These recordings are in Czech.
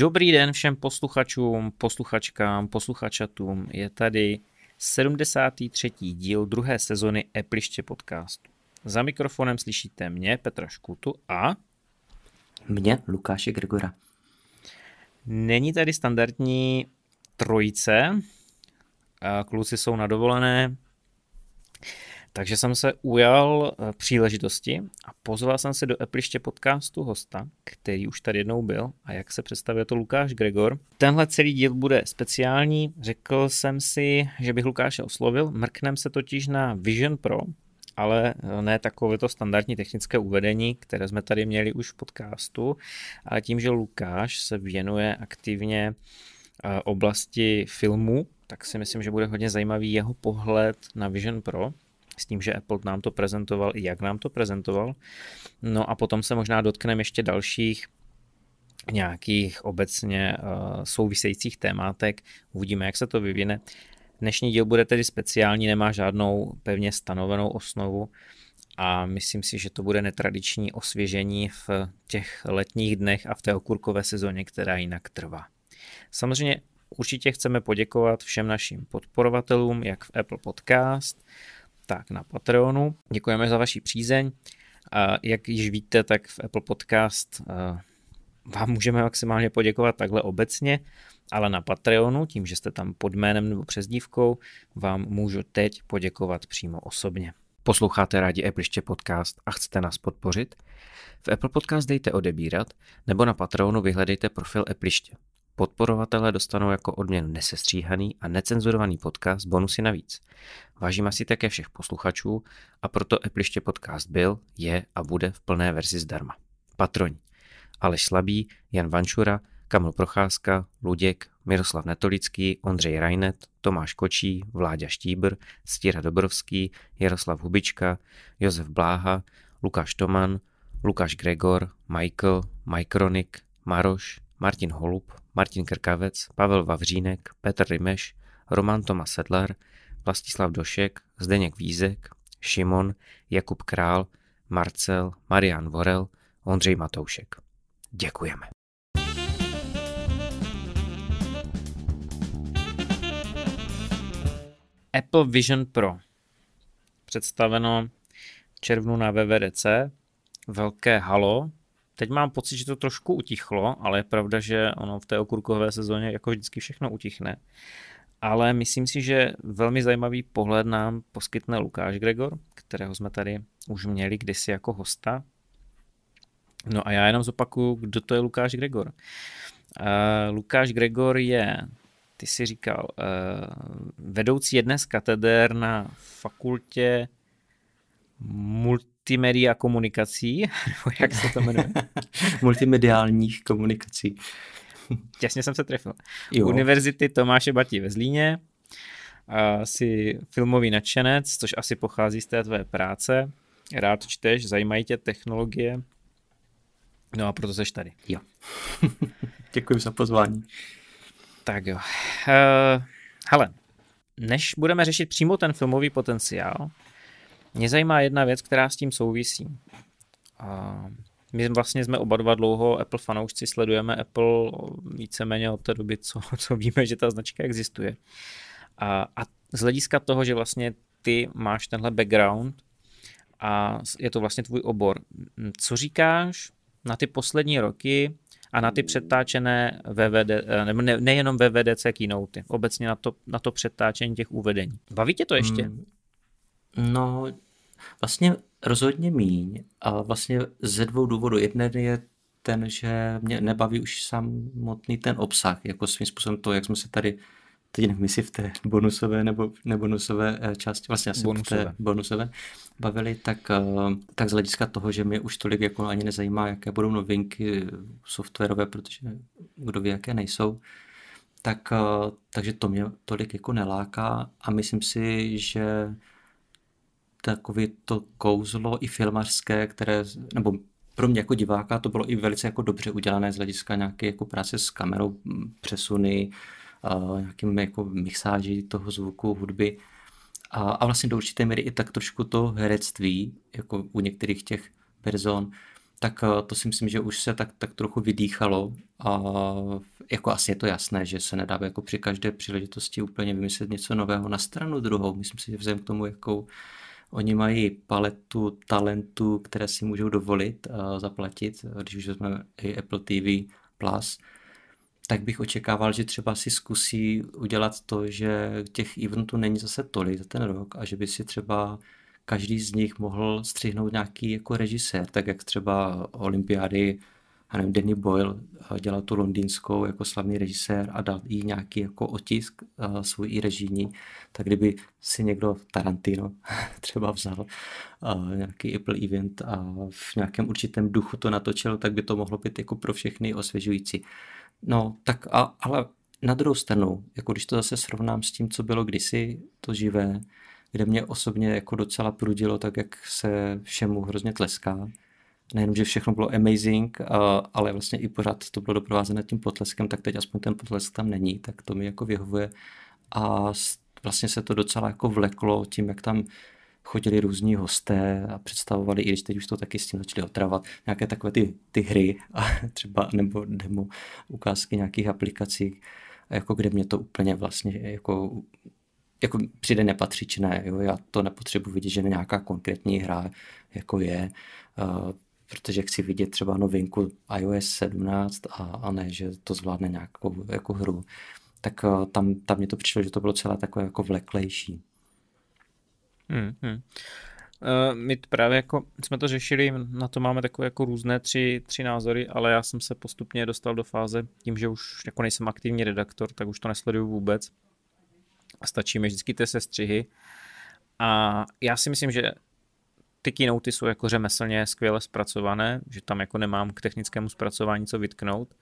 Dobrý den všem posluchačům, posluchačkám, posluchačatům. Je tady 73. díl druhé sezony Epliště podcastu. Za mikrofonem slyšíte mě, Petra Škutu a... Mě, Lukáše Gregora. Není tady standardní trojice, kluci jsou na dovolené, takže jsem se ujal eh, příležitosti a pozval jsem se do Epliště podcastu hosta, který už tady jednou byl. A jak se představuje to Lukáš Gregor. Tenhle celý díl bude speciální, řekl jsem si, že bych Lukáše oslovil, mrknem se totiž na Vision Pro, ale eh, ne takové to standardní technické uvedení, které jsme tady měli už v podcastu, ale tím, že Lukáš se věnuje aktivně eh, oblasti filmu, tak si myslím, že bude hodně zajímavý jeho pohled na Vision Pro, s tím, že Apple nám to prezentoval i jak nám to prezentoval. No a potom se možná dotkneme ještě dalších nějakých obecně uh, souvisejících témátek. Uvidíme, jak se to vyvine. Dnešní díl bude tedy speciální, nemá žádnou pevně stanovenou osnovu a myslím si, že to bude netradiční osvěžení v těch letních dnech a v té okurkové sezóně, která jinak trvá. Samozřejmě určitě chceme poděkovat všem našim podporovatelům, jak v Apple Podcast, tak na Patreonu. Děkujeme za vaši přízeň. A jak již víte, tak v Apple Podcast vám můžeme maximálně poděkovat takhle obecně, ale na Patreonu, tím, že jste tam pod jménem nebo přezdívkou, vám můžu teď poděkovat přímo osobně. Posloucháte rádi Apple podcast a chcete nás podpořit? V Apple Podcast dejte odebírat nebo na Patreonu vyhledejte profil Appliště. Podporovatelé dostanou jako odměnu nesestříhaný a necenzurovaný podcast bonusy navíc. Vážíme si také všech posluchačů a proto Epliště podcast byl, je a bude v plné verzi zdarma. Patroni. Aleš Slabý, Jan Vančura, Kamil Procházka, Luděk, Miroslav Netolický, Ondřej Rajnet, Tomáš Kočí, Vláďa Štíbr, Stíra Dobrovský, Jaroslav Hubička, Josef Bláha, Lukáš Toman, Lukáš Gregor, Michael, Mike Ronik, Maroš, Martin Holub, Martin Krkavec, Pavel Vavřínek, Petr Rimeš, Roman Tomas Sedlar, Vlastislav Došek, Zdeněk Vízek, Šimon, Jakub Král, Marcel, Marian Vorel, Ondřej Matoušek. Děkujeme. Apple Vision Pro. Představeno v červnu na VVDC. Velké halo, Teď mám pocit, že to trošku utichlo, ale je pravda, že ono v té okurkové sezóně jako vždycky všechno utichne. Ale myslím si, že velmi zajímavý pohled nám poskytne Lukáš Gregor, kterého jsme tady už měli kdysi jako hosta. No a já jenom zopakuju, kdo to je Lukáš Gregor. Uh, Lukáš Gregor je, ty si říkal, uh, vedoucí jedné z katedér na fakultě multimedia komunikací, nebo jak se to jmenuje? Multimediálních komunikací. Těsně jsem se trefil. Jo. Univerzity Tomáše Batí ve Zlíně, asi filmový nadšenec, což asi pochází z té tvé práce. Rád čteš, zajímají tě technologie. No a proto seš tady. Jo. Děkuji za pozvání. Tak jo. Uh, hele, než budeme řešit přímo ten filmový potenciál, mě zajímá jedna věc, která s tím souvisí. A my vlastně jsme oba dva dlouho Apple fanoušci, sledujeme Apple víceméně od té doby, co, co víme, že ta značka existuje. A, a z hlediska toho, že vlastně ty máš tenhle background a je to vlastně tvůj obor, co říkáš na ty poslední roky a na ty přetáčené VVD, nebo ne, nejenom VVDC keynote, obecně na to, na to přetáčení těch uvedení. Baví tě to ještě? Hmm. No, vlastně rozhodně míň a vlastně ze dvou důvodů. Jeden je ten, že mě nebaví už samotný ten obsah, jako svým způsobem to, jak jsme se tady teď nevím, jestli v té bonusové nebo nebonusové eh, části, vlastně asi bonusové. v té bonusové, bavili, tak, eh, tak z hlediska toho, že mě už tolik jako ani nezajímá, jaké budou novinky softwarové, protože kdo ví, jaké nejsou, tak, eh, takže to mě tolik jako neláká a myslím si, že takové to kouzlo i filmařské, které, nebo pro mě jako diváka to bylo i velice jako dobře udělané z hlediska nějaké jako práce s kamerou, přesuny, uh, nějakým jako mixáži toho zvuku, hudby. A, a vlastně do určité míry i tak trošku to herectví, jako u některých těch person, tak to si myslím, že už se tak, tak trochu vydýchalo a jako asi je to jasné, že se nedá jako při každé příležitosti úplně vymyslet něco nového na stranu druhou. Myslím si, že vzhledem k tomu, jakou oni mají paletu talentů, které si můžou dovolit uh, zaplatit, když už jsme i Apple TV Plus, tak bych očekával, že třeba si zkusí udělat to, že těch eventů není zase tolik za ten rok a že by si třeba každý z nich mohl střihnout nějaký jako režisér, tak jak třeba olympiády, já nevím, Danny Boyle dělal tu londýnskou jako slavný režisér a dal jí nějaký jako otisk uh, svůj i režijní, tak kdyby si někdo Tarantino třeba vzal uh, nějaký Apple event a v nějakém určitém duchu to natočil, tak by to mohlo být jako pro všechny osvěžující. No, tak a, ale na druhou stranu, jako když to zase srovnám s tím, co bylo kdysi, to živé, kde mě osobně jako docela prudilo tak, jak se všemu hrozně tleská. Nejenom, že všechno bylo amazing, ale vlastně i pořád to bylo doprovázené tím potleskem, tak teď aspoň ten potlesk tam není, tak to mi jako vyhovuje. A vlastně se to docela jako vleklo tím, jak tam chodili různí hosté a představovali, i když teď už to taky s tím začali otravat, nějaké takové ty, ty hry a třeba nebo demo ukázky nějakých aplikací, jako kde mě to úplně vlastně jako jako přijde nepatřičné, jo? já to nepotřebuji vidět, že nějaká konkrétní hra jako je, uh, protože chci vidět třeba novinku iOS 17 a, a ne, že to zvládne nějakou jako hru. Tak uh, tam, tam mě to přišlo, že to bylo celé takové jako vleklejší. Hmm, hmm. Uh, my právě jako jsme to řešili, na to máme takové jako různé tři, tři názory, ale já jsem se postupně dostal do fáze, tím, že už jako nejsem aktivní redaktor, tak už to nesleduju vůbec Stačí mi vždycky ty sestřihy. A já si myslím, že ty keynoty jsou jako řemeslně skvěle zpracované, že tam jako nemám k technickému zpracování co vytknout,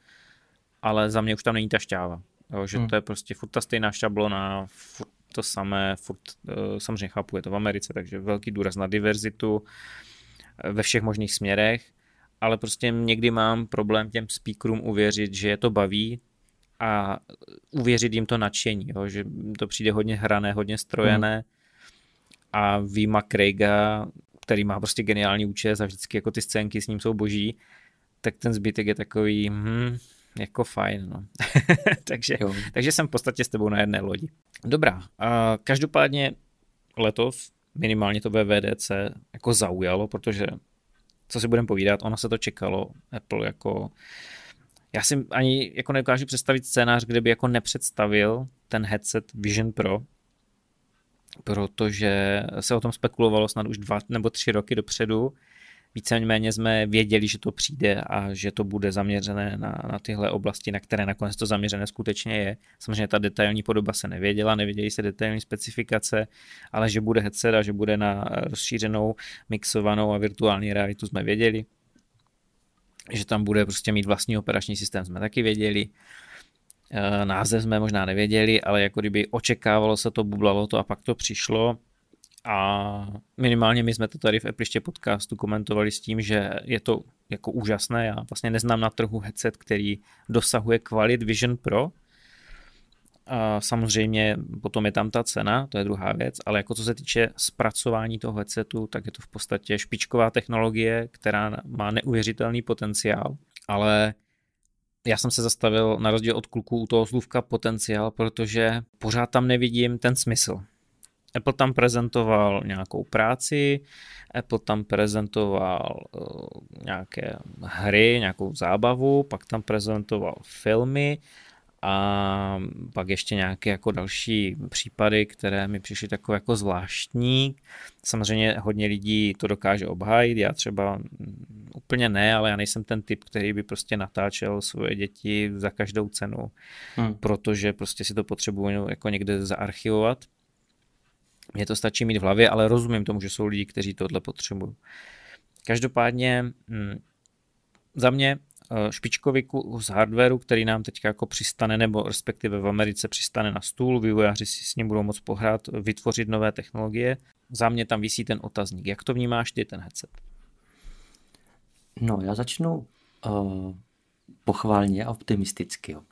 ale za mě už tam není ta šťáva. Jo, že hmm. to je prostě furt ta stejná šablona, furt to samé, furt, uh, samozřejmě chápu, je to v Americe, takže velký důraz na diverzitu eh, ve všech možných směrech, ale prostě někdy mám problém těm speakerům uvěřit, že je to baví, a uvěřit jim to nadšení, jo, že to přijde hodně hrané, hodně strojené hmm. a Vima Craiga, který má prostě geniální účes a vždycky jako ty scénky s ním jsou boží, tak ten zbytek je takový, hm, jako fajn, no. takže, takže jsem v podstatě s tebou na jedné lodi. Dobrá, a každopádně letos minimálně to VVDC jako zaujalo, protože co si budeme povídat, ono se to čekalo, Apple jako já si ani jako nedokážu představit scénář, kde by jako nepředstavil ten headset Vision Pro, protože se o tom spekulovalo snad už dva nebo tři roky dopředu. Víceméně jsme věděli, že to přijde a že to bude zaměřené na, na tyhle oblasti, na které nakonec to zaměřené skutečně je. Samozřejmě ta detailní podoba se nevěděla, nevěděli se detailní specifikace, ale že bude headset a že bude na rozšířenou, mixovanou a virtuální realitu jsme věděli že tam bude prostě mít vlastní operační systém, jsme taky věděli. E, název jsme možná nevěděli, ale jako kdyby očekávalo se to, bublalo to a pak to přišlo. A minimálně my jsme to tady v Appliště podcastu komentovali s tím, že je to jako úžasné. Já vlastně neznám na trhu headset, který dosahuje kvalit Vision Pro, a samozřejmě potom je tam ta cena, to je druhá věc, ale jako co se týče zpracování toho headsetu, tak je to v podstatě špičková technologie, která má neuvěřitelný potenciál, ale já jsem se zastavil na rozdíl od kluků u toho slůvka potenciál, protože pořád tam nevidím ten smysl. Apple tam prezentoval nějakou práci, Apple tam prezentoval uh, nějaké hry, nějakou zábavu, pak tam prezentoval filmy, a pak ještě nějaké jako další případy, které mi přišly takové jako zvláštní. Samozřejmě hodně lidí to dokáže obhájit, já třeba úplně ne, ale já nejsem ten typ, který by prostě natáčel svoje děti za každou cenu, hmm. protože prostě si to potřebuji jako někde zaarchivovat. Mně to stačí mít v hlavě, ale rozumím tomu, že jsou lidi, kteří tohle potřebují. Každopádně hm, za mě špičkový kus hardwareu, který nám teď jako přistane, nebo respektive v Americe přistane na stůl, vývojáři si s ním budou moct pohrát, vytvořit nové technologie. Za mě tam visí ten otazník. Jak to vnímáš ty, ten headset? No, já začnu uh, pochválně a optimisticky. Jo.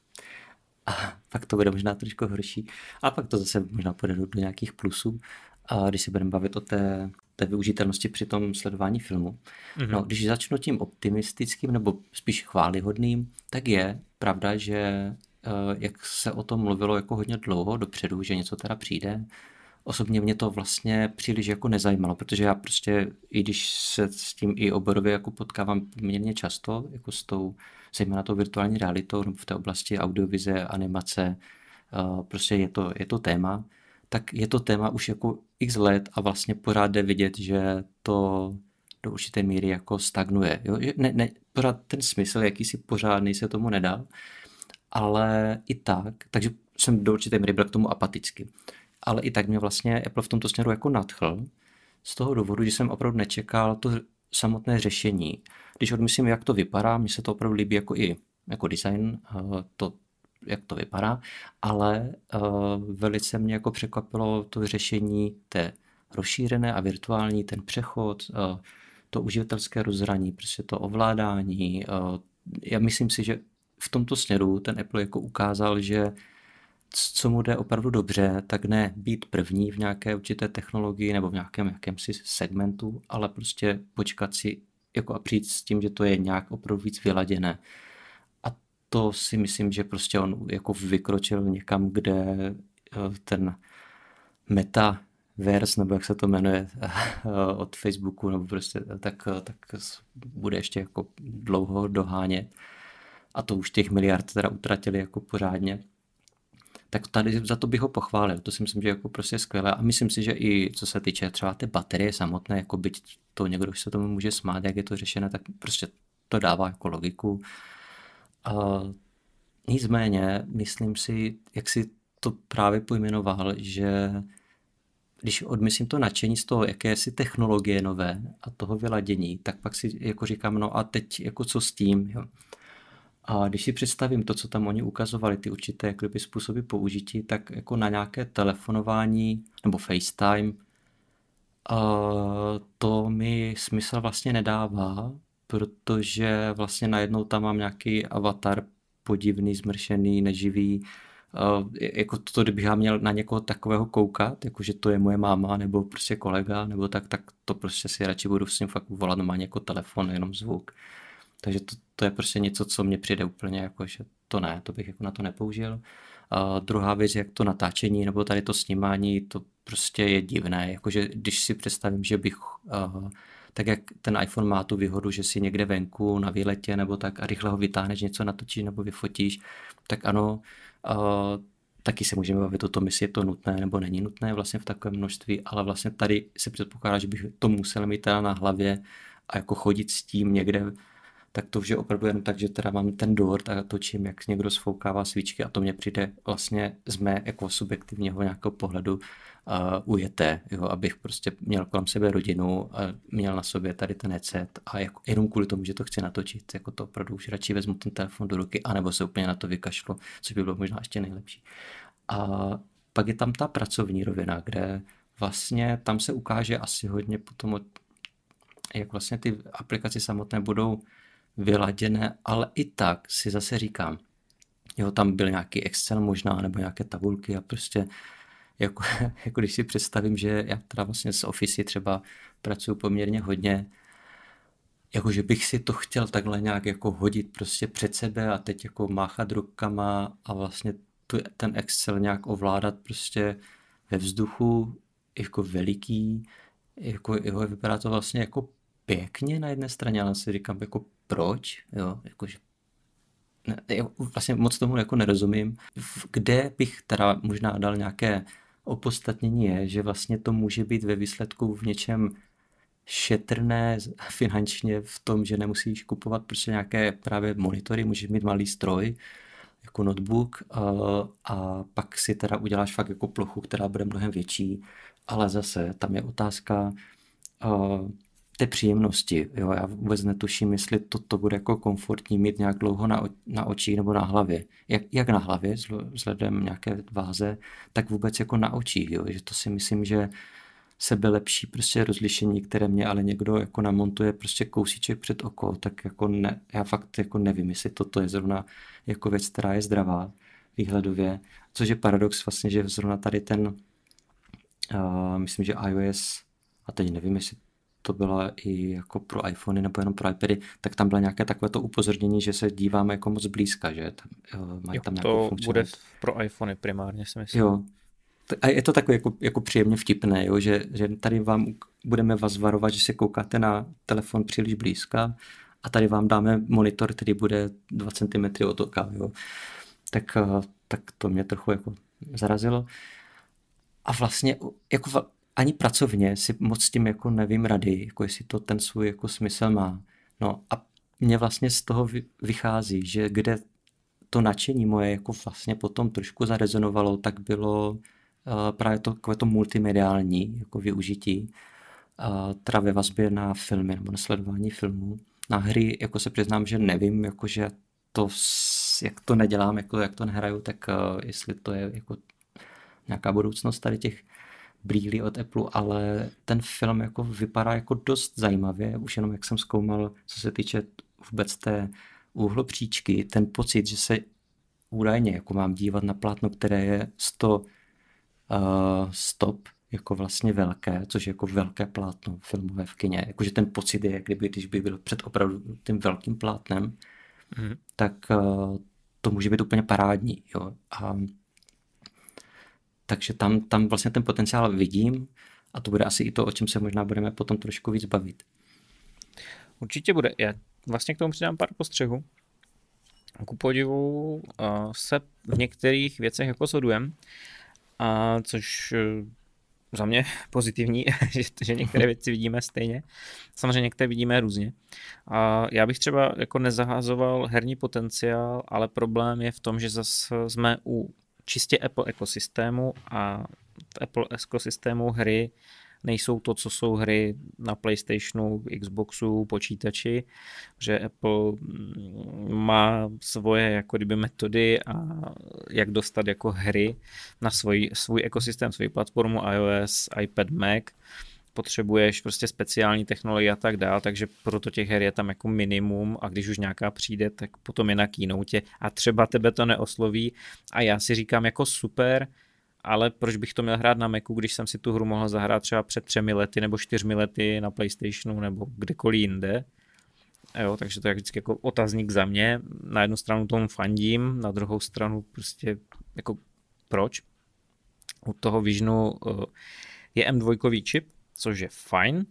A pak to bude možná trošku horší. A pak to zase možná půjde do nějakých plusů. A když se budeme bavit o té té využitelnosti při tom sledování filmu. Mm-hmm. No, když začnu tím optimistickým nebo spíš chválihodným, tak je pravda, že eh, jak se o tom mluvilo jako hodně dlouho dopředu, že něco teda přijde, osobně mě to vlastně příliš jako nezajímalo, protože já prostě, i když se s tím i oborově jako potkávám poměrně často, jako s tou, zejména tou virtuální realitou v té oblasti audiovize, animace, eh, prostě je to, je to téma, tak je to téma už jako x let a vlastně pořád jde vidět, že to do určité míry jako stagnuje. Jo? Ne, ne, pořád ten smysl, jakýsi pořádný se tomu nedal, ale i tak, takže jsem do určité míry byl k tomu apatický. Ale i tak mě vlastně Apple v tomto směru jako nadchl, z toho důvodu, že jsem opravdu nečekal to samotné řešení. Když odmyslím, jak to vypadá, mně se to opravdu líbí jako i jako design, eh, to jak to vypadá, ale uh, velice mě jako překvapilo to řešení té rozšířené a virtuální, ten přechod, uh, to uživatelské rozhraní, prostě to ovládání. Uh, já myslím si, že v tomto směru ten Apple jako ukázal, že co mu jde opravdu dobře, tak ne být první v nějaké určité technologii nebo v nějakém jakémsi segmentu, ale prostě počkat si jako a přijít s tím, že to je nějak opravdu víc vyladěné to si myslím, že prostě on jako vykročil někam, kde eh, ten meta vers, nebo jak se to jmenuje eh, od Facebooku, nebo prostě tak, tak bude ještě jako dlouho dohánět. A to už těch miliard teda utratili jako pořádně. Tak tady za to bych ho pochválil. To si myslím, že jako prostě skvělé. A myslím si, že i co se týče třeba té baterie samotné, jako byť to někdo už se tomu může smát, jak je to řešené, tak prostě to dává jako logiku. Uh, nicméně, myslím si, jak si to právě pojmenoval, že když odmyslím to nadšení z toho jakési technologie nové a toho vyladění, tak pak si jako říkám, no a teď jako co s tím, jo. A když si představím to, co tam oni ukazovali, ty určité jakoby, způsoby použití, tak jako na nějaké telefonování nebo FaceTime, a to mi smysl vlastně nedává, protože vlastně najednou tam mám nějaký avatar podivný, zmršený, neživý. Uh, jako to, kdybych já měl na někoho takového koukat, jako že to je moje máma nebo prostě kolega, nebo tak, tak to prostě si radši budu s ním fakt volat má jako telefon, jenom zvuk. Takže to, to je prostě něco, co mě přijde úplně jako, že to ne, to bych jako na to nepoužil. Uh, druhá věc, jak to natáčení nebo tady to snímání, to prostě je divné. Jakože když si představím, že bych uh, tak jak ten iPhone má tu výhodu, že si někde venku na výletě nebo tak a rychle ho vytáhneš, něco natočíš nebo vyfotíš, tak ano, uh, taky se můžeme bavit o tom, jestli je to nutné nebo není nutné vlastně v takovém množství, ale vlastně tady se předpokládá, že bych to musel mít teda na hlavě a jako chodit s tím někde, tak to už je opravdu jen tak, že teda mám ten dort a točím, jak někdo sfoukává svíčky a to mě přijde vlastně z mé jako subjektivního nějakého pohledu uh, ujeté, jo, abych prostě měl kolem sebe rodinu a měl na sobě tady ten headset a jako, jenom kvůli tomu, že to chci natočit, jako to opravdu už radši vezmu ten telefon do ruky, anebo se úplně na to vykašlu, což by bylo možná ještě nejlepší. A pak je tam ta pracovní rovina, kde vlastně tam se ukáže asi hodně potom, jak vlastně ty aplikace samotné budou vyladěné, ale i tak si zase říkám, jo, tam byl nějaký Excel možná, nebo nějaké tabulky a prostě jako, jako když si představím, že já teda vlastně s Office třeba pracuji poměrně hodně, jako že bych si to chtěl takhle nějak jako hodit prostě před sebe a teď jako máchat rukama a vlastně tu, ten Excel nějak ovládat prostě ve vzduchu, jako veliký, jako jo, vypadá to vlastně jako pěkně na jedné straně, ale si říkám jako proč, jo, jakože ne, vlastně moc tomu jako nerozumím. Kde bych teda možná dal nějaké opodstatnění je, že vlastně to může být ve výsledku v něčem šetrné finančně v tom, že nemusíš kupovat prostě nějaké právě monitory, můžeš mít malý stroj, jako notebook a, a pak si teda uděláš fakt jako plochu, která bude mnohem větší, ale zase tam je otázka té příjemnosti. Jo, já vůbec netuším, jestli to, to bude jako komfortní mít nějak dlouho na, na očích nebo na hlavě. Jak, jak na hlavě, vzhledem nějaké váze, tak vůbec jako na očích. Jo, že to si myslím, že sebe lepší prostě rozlišení, které mě ale někdo jako namontuje prostě kousíček před oko, tak jako ne, já fakt jako nevím, jestli toto je zrovna jako věc, která je zdravá výhledově, což je paradox vlastně, že zrovna tady ten, uh, myslím, že iOS a teď nevím, jestli to bylo i jako pro iPhony nebo jenom pro iPady, tak tam bylo nějaké takové to upozornění, že se díváme jako moc blízka, že? Tam, jo, mají tam to bude pro iPhony primárně, si myslím. Jo. A je to takové jako, jako příjemně vtipné, jo? Že, že tady vám budeme vás varovat, že se koukáte na telefon příliš blízka a tady vám dáme monitor, který bude 2 cm od oka. Jo? Tak, eh, tak to mě trochu jako zarazilo. A vlastně jako ani pracovně si moc s tím jako nevím rady, jako jestli to ten svůj jako smysl má. No a mě vlastně z toho vychází, že kde to nadšení moje jako vlastně potom trošku zarezonovalo, tak bylo uh, právě to, takové to multimediální jako využití, uh, teda ve vazbě na filmy nebo na sledování filmů. Na hry, jako se přiznám, že nevím, jako že to, jak to nedělám, jako jak to nehraju, tak uh, jestli to je jako nějaká budoucnost tady těch brýlí od Apple, ale ten film jako vypadá jako dost zajímavě, už jenom jak jsem zkoumal, co se týče vůbec té úhlopříčky, ten pocit, že se údajně jako mám dívat na plátno, které je 100 uh, stop, jako vlastně velké, což je jako velké plátno filmové v kině. Jakože ten pocit je, jak kdyby, když by byl před opravdu tím velkým plátnem, mm. tak uh, to může být úplně parádní. Jo? A takže tam, tam vlastně ten potenciál vidím a to bude asi i to, o čem se možná budeme potom trošku víc bavit. Určitě bude. Já vlastně k tomu přidám pár postřehů. Ku podivu uh, se v některých věcech jako shodujem, a což uh, za mě pozitivní, že, že některé věci vidíme stejně. Samozřejmě některé vidíme různě. A já bych třeba jako nezahazoval herní potenciál, ale problém je v tom, že zase jsme u čistě Apple ekosystému a v Apple ekosystému hry nejsou to, co jsou hry na PlayStationu, Xboxu, počítači, že Apple mm, má svoje jako kdyby metody a jak dostat jako hry na svůj, svůj ekosystém, svou platformu iOS, iPad, Mac potřebuješ prostě speciální technologie a tak dál, takže proto těch her je tam jako minimum a když už nějaká přijde, tak potom je na keynote a třeba tebe to neosloví a já si říkám jako super, ale proč bych to měl hrát na Macu, když jsem si tu hru mohl zahrát třeba před třemi lety nebo čtyřmi lety na PlayStationu nebo kdekoliv jinde. Jo, takže to je vždycky jako otazník za mě. Na jednu stranu tomu fandím, na druhou stranu prostě jako proč? U toho Visionu eh, je M2 čip, což je fajn.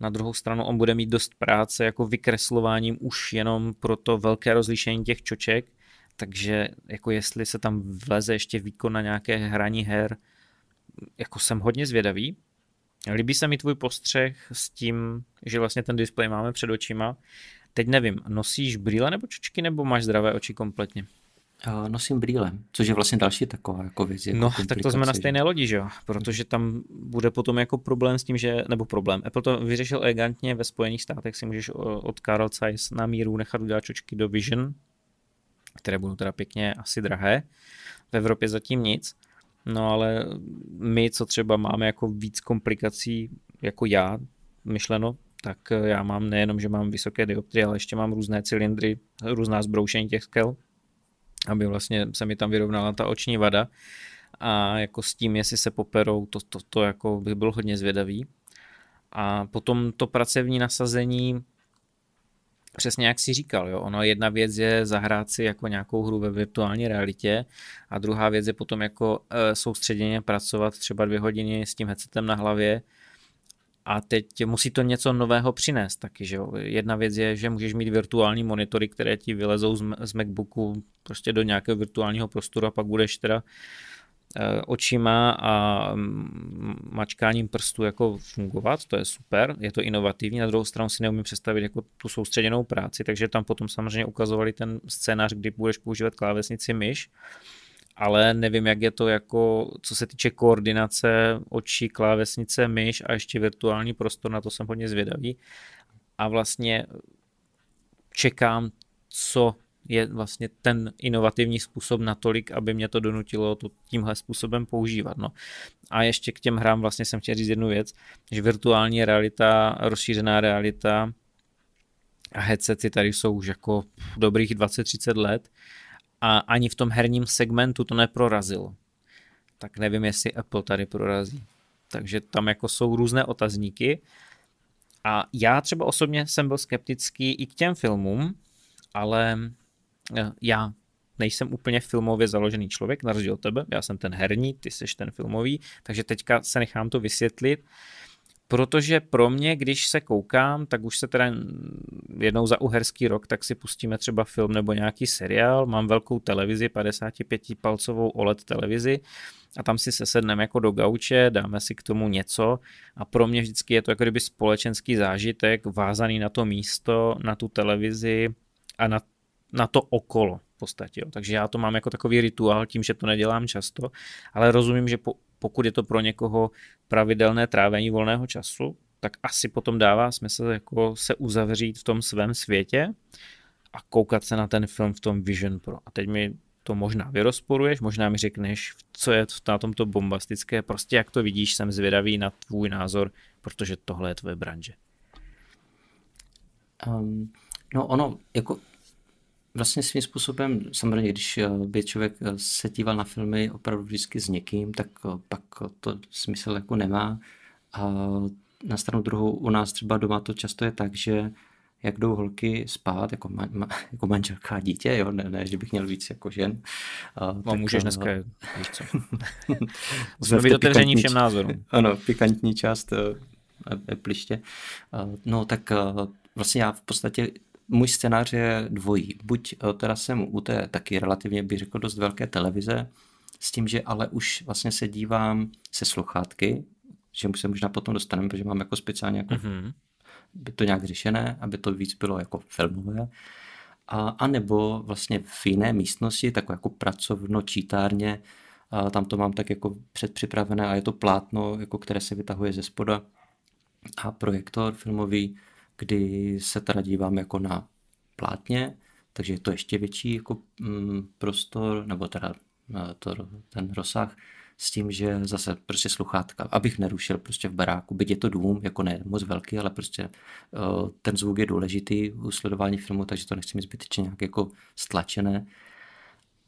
Na druhou stranu on bude mít dost práce jako vykreslováním už jenom pro to velké rozlišení těch čoček, takže jako jestli se tam vleze ještě výkon na nějaké hraní her, jako jsem hodně zvědavý. Líbí se mi tvůj postřeh s tím, že vlastně ten displej máme před očima. Teď nevím, nosíš brýle nebo čočky, nebo máš zdravé oči kompletně? Nosím brýle, což je vlastně další taková jako věc. Jako no, tak to jsme na stejné lodi, že jo? Protože tam bude potom jako problém s tím, že, nebo problém, Apple to vyřešil elegantně, ve Spojených státech si můžeš od Carl Zeiss na míru nechat udělat čočky do Vision, které budou teda pěkně asi drahé. V Evropě zatím nic. No ale my, co třeba máme jako víc komplikací, jako já, myšleno, tak já mám nejenom, že mám vysoké dioptrie, ale ještě mám různé cylindry, různá zbroušení těch skel, aby vlastně se mi tam vyrovnala ta oční vada a jako s tím, jestli se poperou, to, to, to jako bych byl hodně zvědavý. A potom to pracovní nasazení, přesně jak si říkal, jo, ono jedna věc je zahrát si jako nějakou hru ve virtuální realitě a druhá věc je potom jako e, soustředěně pracovat třeba dvě hodiny s tím headsetem na hlavě a teď musí to něco nového přinést taky, že jo. Jedna věc je, že můžeš mít virtuální monitory, které ti vylezou z, z MacBooku prostě do nějakého virtuálního prostoru a pak budeš teda eh, očima a mačkáním prstu jako fungovat, to je super, je to inovativní, na druhou stranu si neumím představit jako tu soustředěnou práci, takže tam potom samozřejmě ukazovali ten scénář, kdy budeš používat klávesnici myš, ale nevím, jak je to jako, co se týče koordinace očí, klávesnice, myš a ještě virtuální prostor, na to jsem hodně zvědavý. A vlastně čekám, co je vlastně ten inovativní způsob natolik, aby mě to donutilo to tímhle způsobem používat. No. A ještě k těm hrám vlastně jsem chtěl říct jednu věc, že virtuální realita, rozšířená realita a headsety tady jsou už jako dobrých 20-30 let a ani v tom herním segmentu to neprorazilo. Tak nevím, jestli Apple tady prorazí. takže tam jako jsou různé otazníky. A já třeba osobně jsem byl skeptický i k těm filmům, ale eh, já nejsem úplně filmově založený člověk, na rozdíl od tebe, já jsem ten herní, ty jsi ten filmový, takže teďka se nechám to vysvětlit. Protože pro mě, když se koukám, tak už se teda jednou za uherský rok, tak si pustíme třeba film nebo nějaký seriál. Mám velkou televizi, 55-palcovou OLED televizi a tam si sesedneme jako do gauče, dáme si k tomu něco a pro mě vždycky je to jako kdyby společenský zážitek vázaný na to místo, na tu televizi a na, na to okolo v podstatě. Jo. Takže já to mám jako takový rituál tím, že to nedělám často, ale rozumím, že po, pokud je to pro někoho pravidelné trávení volného času, tak asi potom dává smysl jako se uzavřít v tom svém světě a koukat se na ten film v tom Vision Pro. A teď mi to možná vyrozporuješ, možná mi řekneš, co je na tomto bombastické, prostě jak to vidíš, jsem zvědavý na tvůj názor, protože tohle je tvoje branže. Um, no ono, jako vlastně svým způsobem, samozřejmě, když eh, by člověk eh, se díval na filmy opravdu vždycky s někým, tak eh, pak to smysl jako nemá. A na stranu druhou u nás třeba doma to často je tak, že jak jdou holky spát, jako, ma, ma, jako manželka a dítě, jo, ne, ne, že bych měl víc jako žen. A, no, tak, můžeš dneska, víš co. Musíme být otevření všem názorům. Ano, pikantní část pliště. No, tak vlastně já v podstatě můj scénář je dvojí. Buď eh, teda jsem u té taky relativně, bych řekl, dost velké televize, s tím, že ale už vlastně se dívám se sluchátky, že se možná potom dostaneme, protože mám jako speciálně jako mm-hmm. by to nějak řešené, aby to víc bylo jako filmové. A, a nebo vlastně v jiné místnosti, takové jako pracovno, čítárně, a tam to mám tak jako předpřipravené a je to plátno, jako které se vytahuje ze spoda a projektor filmový, kdy se teda dívám jako na plátně, takže je to ještě větší jako mm, prostor, nebo teda eh, to, ten rozsah, s tím, že zase prostě sluchátka, abych nerušil prostě v baráku, byť je to dům, jako ne moc velký, ale prostě uh, ten zvuk je důležitý u sledování filmu, takže to nechci mít zbytečně nějak jako stlačené.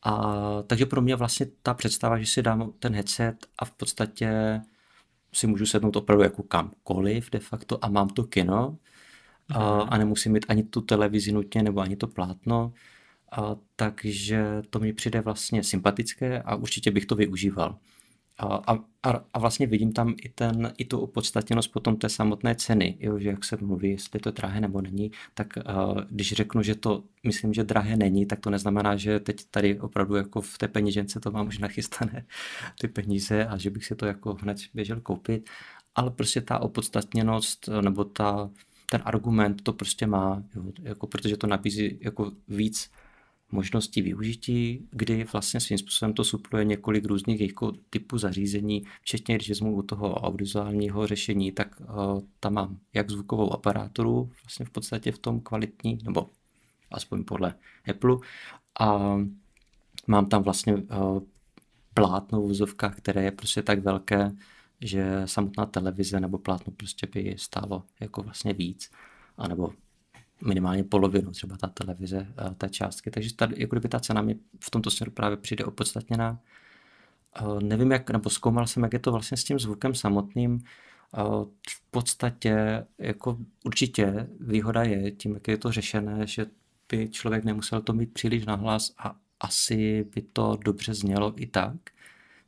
A takže pro mě vlastně ta představa, že si dám ten headset a v podstatě si můžu sednout opravdu jako kamkoliv de facto a mám to kino, a, a nemusím mít ani tu televizi nutně nebo ani to plátno. A, takže to mi přijde vlastně sympatické a určitě bych to využíval. A, a, a vlastně vidím tam i, ten, i tu opodstatněnost potom té samotné ceny, jo, že jak se mluví, jestli to drahé nebo není, tak uh, když řeknu, že to myslím, že drahé není, tak to neznamená, že teď tady opravdu jako v té peněžence to mám už nachystané ty peníze a že bych si to jako hned běžel koupit, ale prostě ta opodstatněnost nebo ta, ten argument to prostě má, jo, jako, protože to nabízí jako víc možností využití, kdy vlastně svým způsobem to supluje několik různých jako typů zařízení, včetně když vezmu u toho audiovizuálního řešení, tak uh, tam mám jak zvukovou aparáturu, vlastně v podstatě v tom kvalitní, nebo aspoň podle Apple, a mám tam vlastně uh, plátno v které je prostě tak velké, že samotná televize nebo plátno prostě by stálo jako vlastně víc, anebo minimálně polovinu třeba ta televize, eh, té částky. Takže tady, jako kdyby ta cena mi v tomto směru právě přijde opodstatněná. Eh, nevím, jak, nebo zkoumal jsem, jak je to vlastně s tím zvukem samotným. Eh, v podstatě jako určitě výhoda je tím, jak je to řešené, že by člověk nemusel to mít příliš nahlas a asi by to dobře znělo i tak.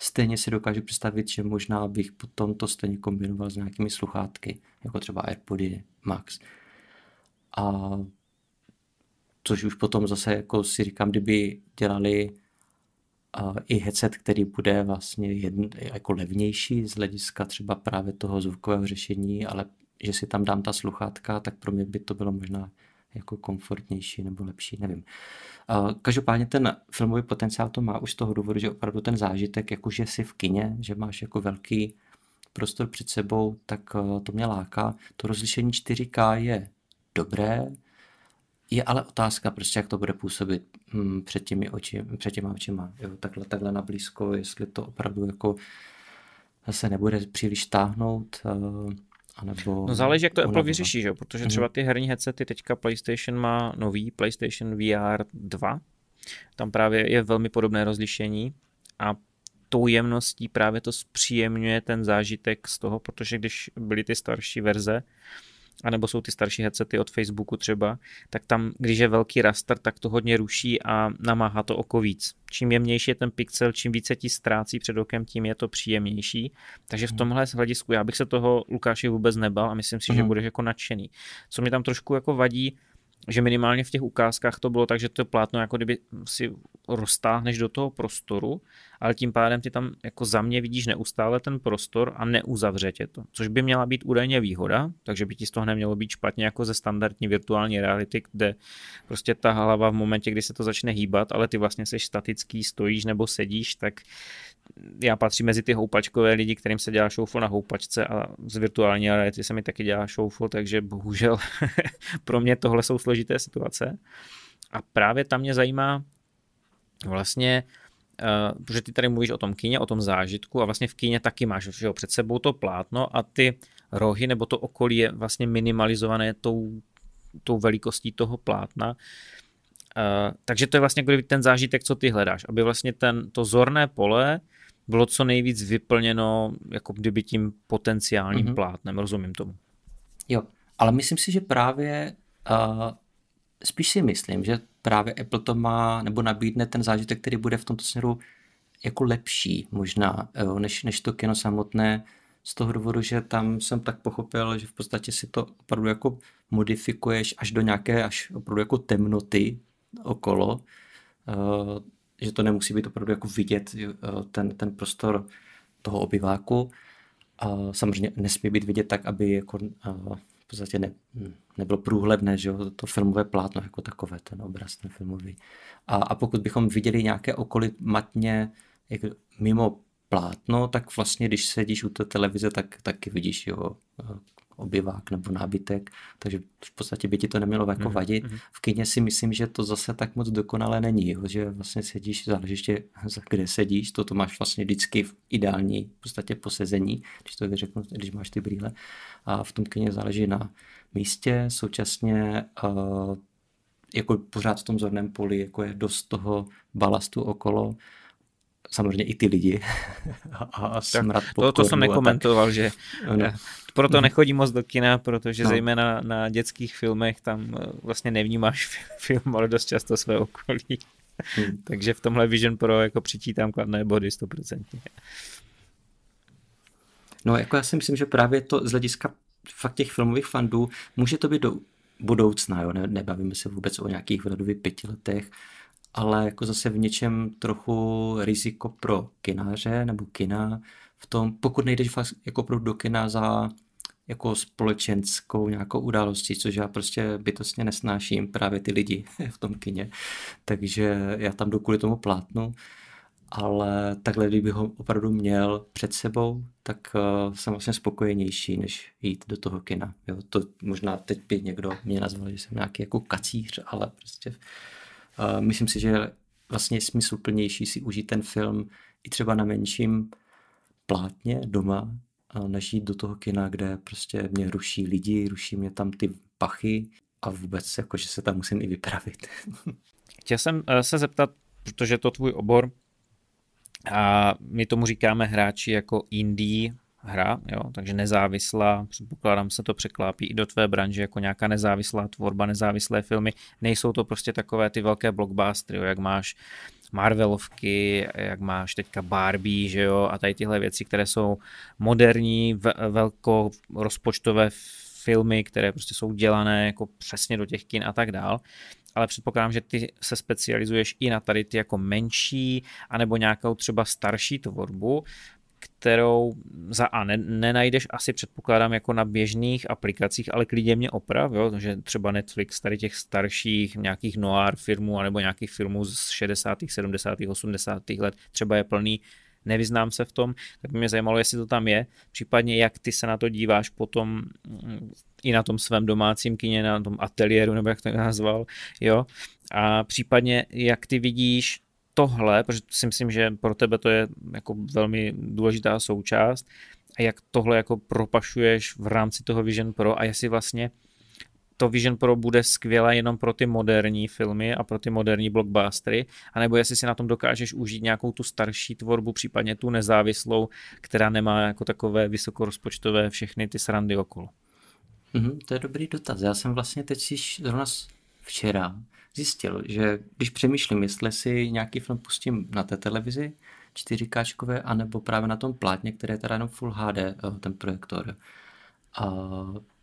Stejně si dokážu představit, že možná bych potom to stejně kombinoval s nějakými sluchátky, jako třeba AirPody Max. A což už potom zase jako si říkám, kdyby dělali i headset, který bude vlastně jedn, jako levnější z hlediska třeba právě toho zvukového řešení, ale že si tam dám ta sluchátka, tak pro mě by to bylo možná jako komfortnější nebo lepší, nevím. Každopádně ten filmový potenciál to má už z toho důvodu, že opravdu ten zážitek, jakože si v kině, že máš jako velký prostor před sebou, tak eh, to mě láká. To rozlišení 4K je dobré, je ale otázka, prostě jak to bude působit hm, před těmi oči, před těma očima. Jo, takhle, takhle na blízko, jestli to opravdu jako se nebude příliš táhnout. Uh, Anebo, no záleží, jak to Apple vyřeší, že? protože třeba mhm. ty herní headsety, teďka PlayStation má nový PlayStation VR 2, tam právě je velmi podobné rozlišení a tou jemností právě to zpříjemňuje ten zážitek z toho, protože když byly ty starší verze, anebo jsou ty starší headsety od Facebooku třeba, tak tam, když je velký raster, tak to hodně ruší a namáhá to oko víc. Čím jemnější je ten pixel, čím více ti ztrácí před okem, tím je to příjemnější. Takže v hmm. tomhle hledisku já bych se toho Lukáši vůbec nebal a myslím si, mm. že hmm. budeš jako nadšený. Co mi tam trošku jako vadí, že minimálně v těch ukázkách to bylo tak, že to plátno jako kdyby si roztáhneš do toho prostoru, ale tím pádem ty tam jako za mě vidíš neustále ten prostor a neuzavře tě to, což by měla být údajně výhoda, takže by ti z toho nemělo být špatně jako ze standardní virtuální reality, kde prostě ta hlava v momentě, kdy se to začne hýbat, ale ty vlastně seš statický, stojíš nebo sedíš, tak já patřím mezi ty houpačkové lidi, kterým se dělá šoufl na houpačce a z virtuální reality se mi taky dělá šoufl, takže bohužel pro mě tohle jsou složité situace. A právě tam mě zajímá vlastně, uh, protože ty tady mluvíš o tom kyně, o tom zážitku a vlastně v kyně taky máš že jo, před sebou to plátno a ty rohy nebo to okolí je vlastně minimalizované tou, tou velikostí toho plátna. Uh, takže to je vlastně ten zážitek, co ty hledáš, aby vlastně ten, to zorné pole bylo co nejvíc vyplněno jako kdyby tím potenciálním mm-hmm. plátnem, rozumím tomu. Jo, ale myslím si, že právě uh, spíš si myslím, že právě Apple to má, nebo nabídne ten zážitek, který bude v tomto směru jako lepší možná, jo, než, než to kino samotné, z toho důvodu, že tam jsem tak pochopil, že v podstatě si to opravdu jako modifikuješ až do nějaké, až opravdu jako temnoty okolo, uh, že to nemusí být opravdu jako vidět uh, ten, ten prostor toho obyváku. Samozřejmě nesmí být vidět tak, aby jako podstatě ne, nebylo průhledné, že jo, to filmové plátno jako takové, ten obraz, ten filmový. A, a pokud bychom viděli nějaké okolí matně jako mimo plátno, tak vlastně, když sedíš u té televize, tak taky vidíš jo, obyvák nebo nábytek, takže v podstatě by ti to nemělo jako mhm, vadit. Mm-hmm. V kině si myslím, že to zase tak moc dokonale není, jo, že vlastně sedíš, záleží ještě, kde sedíš, to, to máš vlastně vždycky v ideální v podstatě posezení, když to řeknu, když máš ty brýle. A v tom kině záleží na místě, současně uh, jako pořád v tom zorném poli, jako je dost toho balastu okolo, samozřejmě i ty lidi a smrad to, to jsem nekomentoval, že no. proto mhm. nechodím moc do kina, protože no. zejména na dětských filmech tam eh, vlastně nevnímáš film, ale dost často své okolí. Hmm. Takže v tomhle Vision Pro jako přičítám kladné body 100%. No jako já si myslím, že právě to z hlediska fakt těch filmových fandů může to být do budoucna, jo? Ne, nebavíme se vůbec o nějakých v pěti letech, ale jako zase v něčem trochu riziko pro kináře nebo kina v tom, pokud nejdeš fakt jako pro do kina za jako společenskou nějakou událostí, což já prostě bytostně nesnáším právě ty lidi v tom kině, takže já tam jdu kvůli tomu plátnu, ale takhle, kdybych ho opravdu měl před sebou, tak uh, jsem vlastně spokojenější, než jít do toho kina. Jo, to možná teď by někdo mě nazval, že jsem nějaký jako kacíř, ale prostě myslím si, že vlastně je smysluplnější si užít ten film i třeba na menším plátně doma, než jít do toho kina, kde prostě mě ruší lidi, ruší mě tam ty pachy a vůbec jako, že se tam musím i vypravit. Chtěl jsem eh, se zeptat, protože to tvůj obor a my tomu říkáme hráči jako indie hra, jo, takže nezávislá, předpokládám se to překlápí i do tvé branže jako nějaká nezávislá tvorba, nezávislé filmy, nejsou to prostě takové ty velké blockbustery, jo, jak máš Marvelovky, jak máš teďka Barbie, že jo, a tady tyhle věci, které jsou moderní, velko rozpočtové filmy, které prostě jsou dělané jako přesně do těch kin a tak dál. Ale předpokládám, že ty se specializuješ i na tady ty jako menší, anebo nějakou třeba starší tvorbu, kterou za A ne, nenajdeš asi předpokládám jako na běžných aplikacích, ale klidně mě oprav, jo, že třeba Netflix tady těch starších nějakých noir firmů anebo nějakých filmů z 60., 70., 80. let třeba je plný nevyznám se v tom, tak by mě zajímalo, jestli to tam je, případně jak ty se na to díváš potom mm, i na tom svém domácím kině, na tom ateliéru, nebo jak to nazval, jo, a případně jak ty vidíš tohle, protože si myslím, že pro tebe to je jako velmi důležitá součást, a jak tohle jako propašuješ v rámci toho Vision Pro a jestli vlastně to Vision Pro bude skvělé jenom pro ty moderní filmy a pro ty moderní blockbustery, anebo jestli si na tom dokážeš užít nějakou tu starší tvorbu, případně tu nezávislou, která nemá jako takové vysokorozpočtové všechny ty srandy okolo. Mm-hmm, to je dobrý dotaz. Já jsem vlastně teď si zrovna včera zjistil, že když přemýšlím, jestli si nějaký film pustím na té televizi, 4K, anebo právě na tom plátně, které je teda jenom Full HD, eh, ten projektor, a,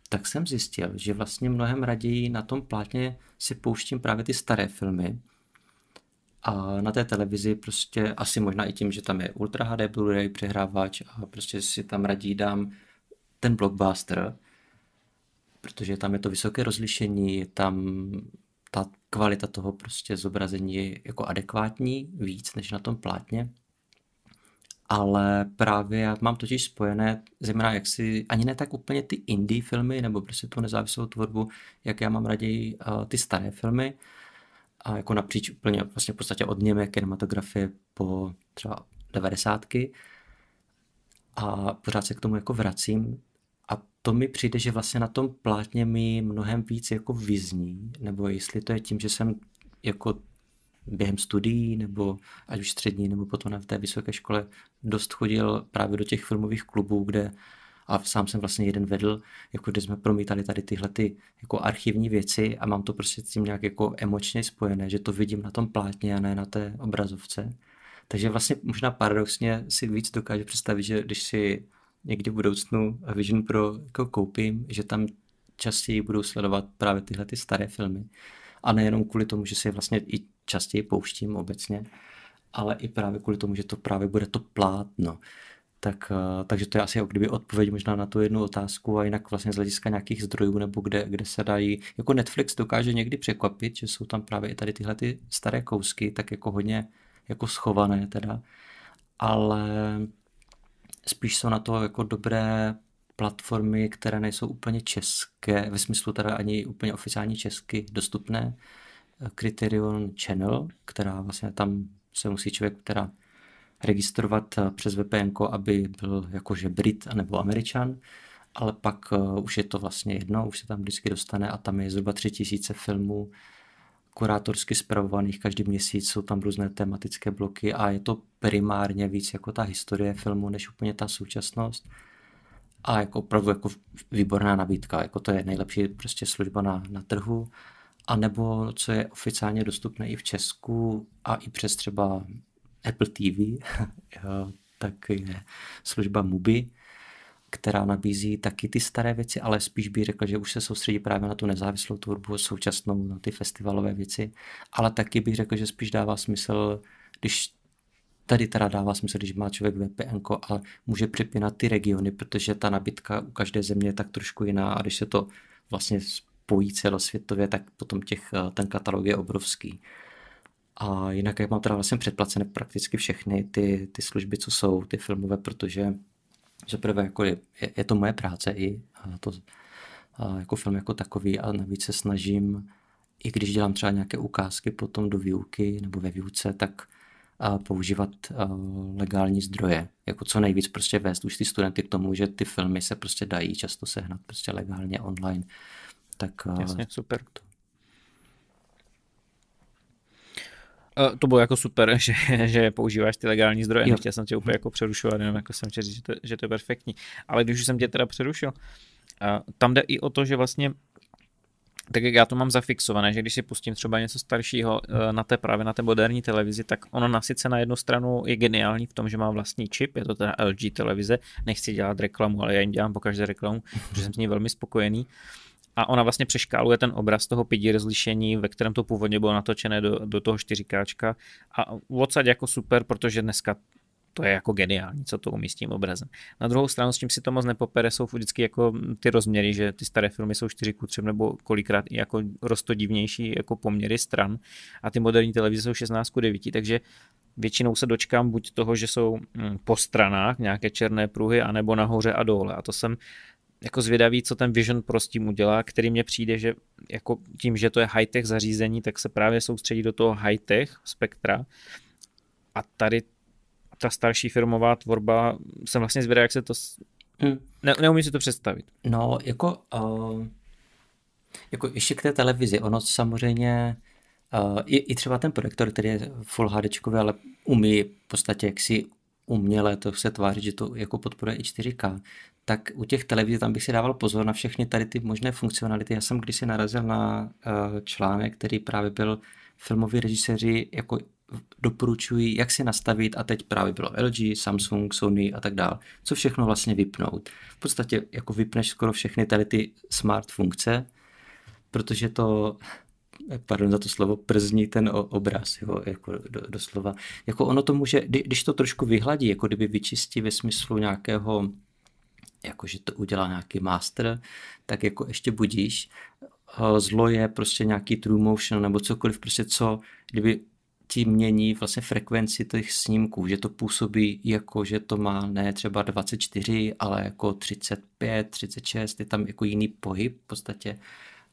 tak jsem zjistil, že vlastně mnohem raději na tom plátně si pouštím právě ty staré filmy, a na té televizi prostě asi možná i tím, že tam je Ultra HD Blu-ray přehrávač a prostě si tam raději dám ten blockbuster, protože tam je to vysoké rozlišení, je tam ta kvalita toho prostě zobrazení je jako adekvátní víc než na tom plátně. Ale právě já mám totiž spojené, zejména jak si, ani ne tak úplně ty indie filmy, nebo prostě tu nezávislou tvorbu, jak já mám raději uh, ty staré filmy, a jako napříč úplně vlastně v podstatě od němé kinematografie po třeba devadesátky. A pořád se k tomu jako vracím, a to mi přijde, že vlastně na tom plátně mi mnohem víc jako vyzní, nebo jestli to je tím, že jsem jako během studií, nebo ať už střední, nebo potom v té vysoké škole dost chodil právě do těch filmových klubů, kde a sám jsem vlastně jeden vedl, jako kde jsme promítali tady tyhle ty jako archivní věci a mám to prostě s tím nějak jako emočně spojené, že to vidím na tom plátně a ne na té obrazovce. Takže vlastně možná paradoxně si víc dokážu představit, že když si někdy v budoucnu Vision Pro jako koupím, že tam častěji budou sledovat právě tyhle ty staré filmy. A nejenom kvůli tomu, že si je vlastně i častěji pouštím obecně, ale i právě kvůli tomu, že to právě bude to plátno. Tak, eh, takže to je asi jako kdyby odpověď možná na tu jednu otázku a jinak vlastně z hlediska nějakých zdrojů nebo kde, kde se dají, jako Netflix dokáže někdy překvapit, že jsou tam právě i tady tyhle ty staré kousky, tak jako hodně jako schované teda, ale spíš jsou na to jako dobré platformy, které nejsou úplně české, ve smyslu teda ani úplně oficiální česky dostupné. Criterion Channel, která vlastně tam se musí člověk teda registrovat přes VPN, aby byl jakože Brit nebo Američan, ale pak uh, už je to vlastně jedno, už se tam vždycky dostane a tam je zhruba tři tisíce filmů kurátorsky zpravovaných každý měsíc, jsou tam různé tematické bloky a je to primárně víc jako ta historie filmu, než úplně ta současnost. A jako opravdu jako výborná nabídka, jako to je nejlepší prostě služba na, na trhu. A nebo co je oficiálně dostupné i v Česku a i přes třeba Apple TV, tak je služba Mubi, která nabízí taky ty staré věci, ale spíš bych řekl, že už se soustředí právě na tu nezávislou tvorbu současnou, na ty festivalové věci, ale taky bych řekl, že spíš dává smysl, když tady teda dává smysl, když má člověk VPN a může připínat ty regiony, protože ta nabídka u každé země je tak trošku jiná a když se to vlastně spojí celosvětově, tak potom těch, eh, ten katalog je obrovský. A jinak jak mám teda vlastně předplacené prakticky všechny ty, ty služby, co jsou, ty filmové, protože že prvé jako je, je, to moje práce i to, jako film jako takový a navíc se snažím, i když dělám třeba nějaké ukázky potom do výuky nebo ve výuce, tak a používat a, legální zdroje, jako co nejvíc prostě vést už ty studenty k tomu, že ty filmy se prostě dají často sehnat prostě legálně online. Tak, Jasně, super. To, Uh, to bylo jako super, že, že používáš ty legální zdroje, jo. nechtěl jsem tě úplně jako přerušovat, jenom jako jsem chtěl říct, že to, že to je perfektní. Ale když už jsem tě teda přerušil, uh, tam jde i o to, že vlastně tak jak já to mám zafixované, že když si pustím třeba něco staršího uh, na té právě na té moderní televizi, tak ono na sice na jednu stranu je geniální v tom, že má vlastní čip, je to teda LG televize, nechci dělat reklamu, ale já jim dělám po každé reklamu, protože jsem s ní velmi spokojený. Uh, a ona vlastně přeškáluje ten obraz toho 5 rozlišení, ve kterém to původně bylo natočené do, do toho 4K a odsaď jako super, protože dneska to je jako geniální, co to umí s tím obrazem. Na druhou stranu, s čím si to moc nepopere, jsou vždycky jako ty rozměry, že ty staré filmy jsou 4 k 3 nebo kolikrát i jako rostodivnější jako poměry stran a ty moderní televize jsou 16 k 9, takže většinou se dočkám buď toho, že jsou hm, po stranách nějaké černé pruhy, anebo nahoře a dole. A to jsem jako zvědavý, co ten Vision Pro s tím udělá, který mně přijde, že jako tím, že to je high-tech zařízení, tak se právě soustředí do toho high-tech spektra a tady ta starší firmová tvorba, jsem vlastně zvědavý, jak se to... Hmm. Ne, neumím si to představit. No, jako... Uh... Jako ještě k té televizi, ono samozřejmě, uh, i, i třeba ten projektor, který je Full HD, ale umí v podstatě jaksi uměle to se tváří, že to jako podporuje i 4K, tak u těch televizí tam bych si dával pozor na všechny tady ty možné funkcionality. Já jsem kdysi narazil na uh, článek, který právě byl filmoví režiséři jako doporučují, jak si nastavit, a teď právě bylo LG, Samsung, Sony a tak dále, co všechno vlastně vypnout. V podstatě jako vypneš skoro všechny tady ty smart funkce, protože to, pardon za to slovo, przní ten obraz, jo, jako do, doslova. Jako ono to může, když to trošku vyhladí, jako kdyby vyčistí ve smyslu nějakého, jako že to udělá nějaký master, tak jako ještě budíš. Zlo je prostě nějaký true motion nebo cokoliv, prostě co, kdyby ti mění vlastně frekvenci těch snímků, že to působí jako, že to má ne třeba 24, ale jako 35, 36, je tam jako jiný pohyb v podstatě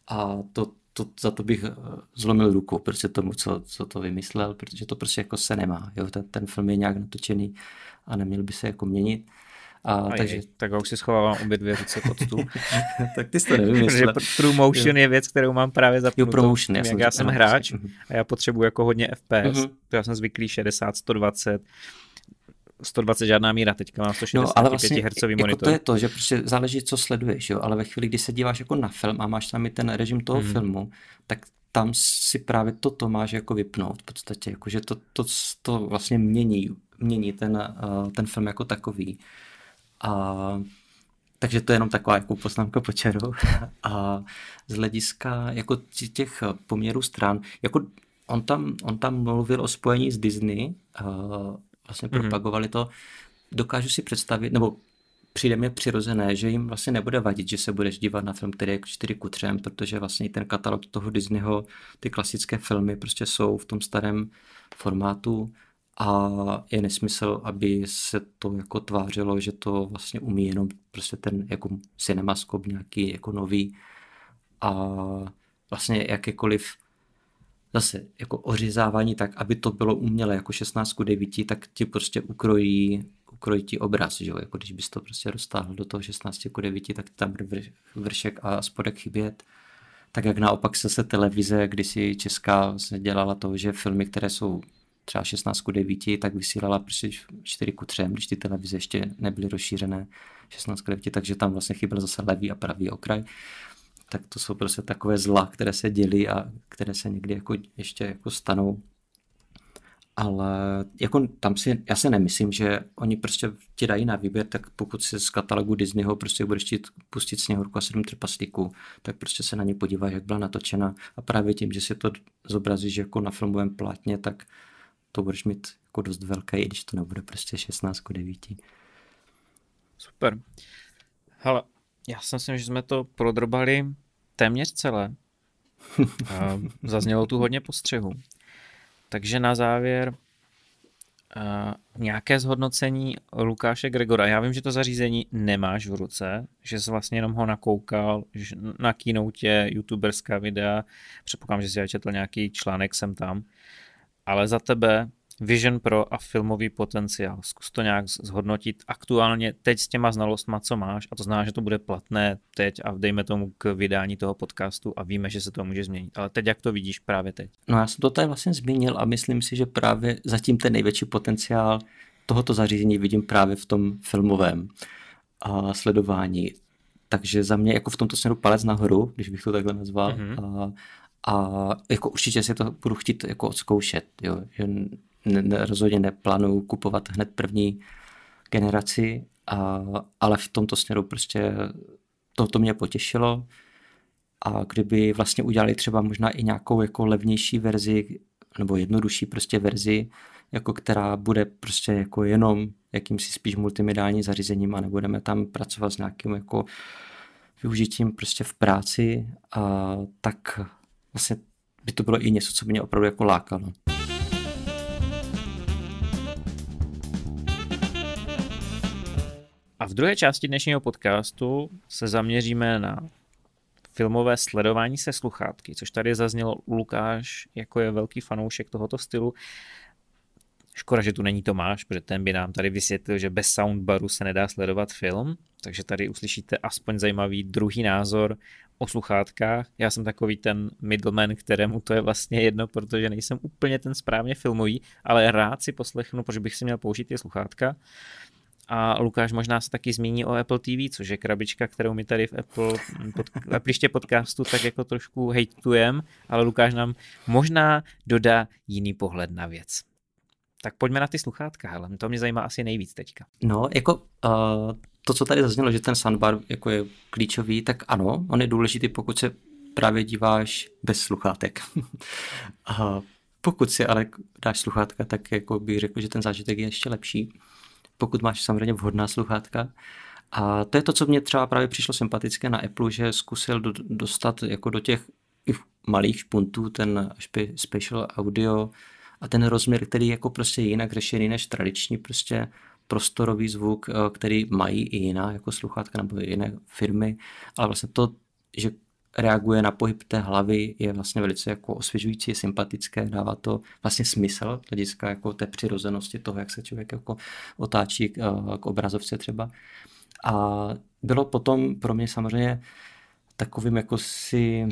a to, to, za to bych eh, zlomil ruku, protože tomu, co, co to vymyslel, protože to prostě jako se nemá. Jo? Ten, ten film je nějak natočený a neměl by se jako měnit. A, a takže... tak už si schovávám obě dvě ruce pod stůl. tak ty jsi to nevymyslel. True motion jo. je věc, kterou mám právě zapnutou. Jo, promotion, já, jsem, já jsem hráč a já potřebuji jako hodně FPS. Uh-huh. Já jsem zvyklý 60, 120 120 žádná míra, teďka mám 165 no, ale vlastně, Hz jako monitor. to je to, že prostě záleží, co sleduješ, jo? ale ve chvíli, kdy se díváš jako na film a máš tam i ten režim toho hmm. filmu, tak tam si právě toto máš jako vypnout v podstatě, jako že to, to, to vlastně mění, mění ten, uh, ten film jako takový. A takže to je jenom taková jako poznámka po čeru. A z hlediska jako těch poměrů stran, jako on tam, on tam mluvil o spojení s Disney, uh, vlastně mm-hmm. propagovali to, dokážu si představit, nebo přijde mi přirozené, že jim vlastně nebude vadit, že se budeš dívat na film, který je 4 ku 3, protože vlastně ten katalog toho Disneyho, ty klasické filmy prostě jsou v tom starém formátu a je nesmysl, aby se to jako tvářilo, že to vlastně umí jenom prostě ten jako cinemaskop nějaký jako nový a vlastně jakékoliv zase jako ořezávání tak, aby to bylo umělé jako 16 ku 9, tak ti prostě ukrojí, ukrojí ti obraz, že jo? jako když bys to prostě roztáhl do toho 16 ku 9, tak tam vršek a spodek chybět. Tak jak naopak se se televize, když si česká se dělala to, že filmy, které jsou třeba 16 ku 9, tak vysílala prostě 4 ku 3, když ty televize ještě nebyly rozšířené 16 ku 9, takže tam vlastně chyběl zase levý a pravý okraj tak to jsou prostě takové zla, které se dělí a které se někdy jako ještě jako stanou. Ale jako tam si, já si nemyslím, že oni prostě ti dají na výběr, tak pokud si z katalogu Disneyho prostě budeš chtít pustit Sněhurku a sedm trpaslíků, tak prostě se na ně podíváš, jak byla natočena a právě tím, že si to zobrazíš jako na filmovém plátně, tak to budeš mít jako dost velké, i když to nebude prostě 16 9. Super. Hele, já si myslím, že jsme to prodrbali téměř celé. A zaznělo tu hodně postřehů. Takže na závěr uh, nějaké zhodnocení Lukáše Gregora. Já vím, že to zařízení nemáš v ruce, že jsi vlastně jenom ho nakoukal že na keynote, youtuberská videa, předpokládám, že jsi četl nějaký článek sem tam, ale za tebe Vision Pro a filmový potenciál. Zkus to nějak zhodnotit aktuálně teď s těma znalostma, co máš, a to znamená, že to bude platné teď a dejme tomu k vydání toho podcastu a víme, že se to může změnit. Ale teď jak to vidíš právě teď? No já jsem to tady vlastně zmínil a myslím si, že právě zatím ten největší potenciál tohoto zařízení vidím právě v tom filmovém a sledování. Takže za mě jako v tomto směru palec nahoru, když bych to takhle nazval. Mm-hmm. A, a jako určitě si to budu chtít jako odzkoušet. Jo. Že ne, rozhodně neplánuju kupovat hned první generaci, a, ale v tomto směru prostě to, to mě potěšilo a kdyby vlastně udělali třeba možná i nějakou jako levnější verzi nebo jednodušší prostě verzi, jako která bude prostě jako jenom jakýmsi spíš multimediální zařízením a nebudeme tam pracovat s nějakým jako využitím prostě v práci, a tak vlastně by to bylo i něco, co by mě opravdu jako lákalo. A v druhé části dnešního podcastu se zaměříme na filmové sledování se sluchátky, což tady zaznělo Lukáš, jako je velký fanoušek tohoto stylu. Škoda, že tu není Tomáš, protože ten by nám tady vysvětlil, že bez soundbaru se nedá sledovat film, takže tady uslyšíte aspoň zajímavý druhý názor o sluchátkách. Já jsem takový ten middleman, kterému to je vlastně jedno, protože nejsem úplně ten správně filmový, ale rád si poslechnu, protože bych si měl použít ty sluchátka. A Lukáš možná se taky zmíní o Apple TV, což je krabička, kterou my tady v Apple pod, v podcastu tak jako trošku hejtujem, ale Lukáš nám možná dodá jiný pohled na věc. Tak pojďme na ty sluchátka, hele, to mě zajímá asi nejvíc teďka. No, jako uh, to, co tady zaznělo, že ten soundbar jako je klíčový, tak ano, on je důležitý, pokud se právě díváš bez sluchátek. a pokud si ale dáš sluchátka, tak jako bych řekl, že ten zážitek je ještě lepší, pokud máš samozřejmě vhodná sluchátka. A to je to, co mě třeba právě přišlo sympatické na Apple, že zkusil do, dostat jako do těch malých špuntů ten special audio a ten rozměr, který je jako prostě jinak řešený než tradiční prostě prostorový zvuk, eh, který mají i jiná jako sluchátka nebo jiné firmy, ale vlastně to, že reaguje na pohyb té hlavy, je vlastně velice jako osvěžující, sympatické, dává to vlastně smysl, hlediska jako té přirozenosti toho, jak se člověk jako otáčí k, eh, k obrazovce třeba. A bylo potom pro mě samozřejmě takovým jako si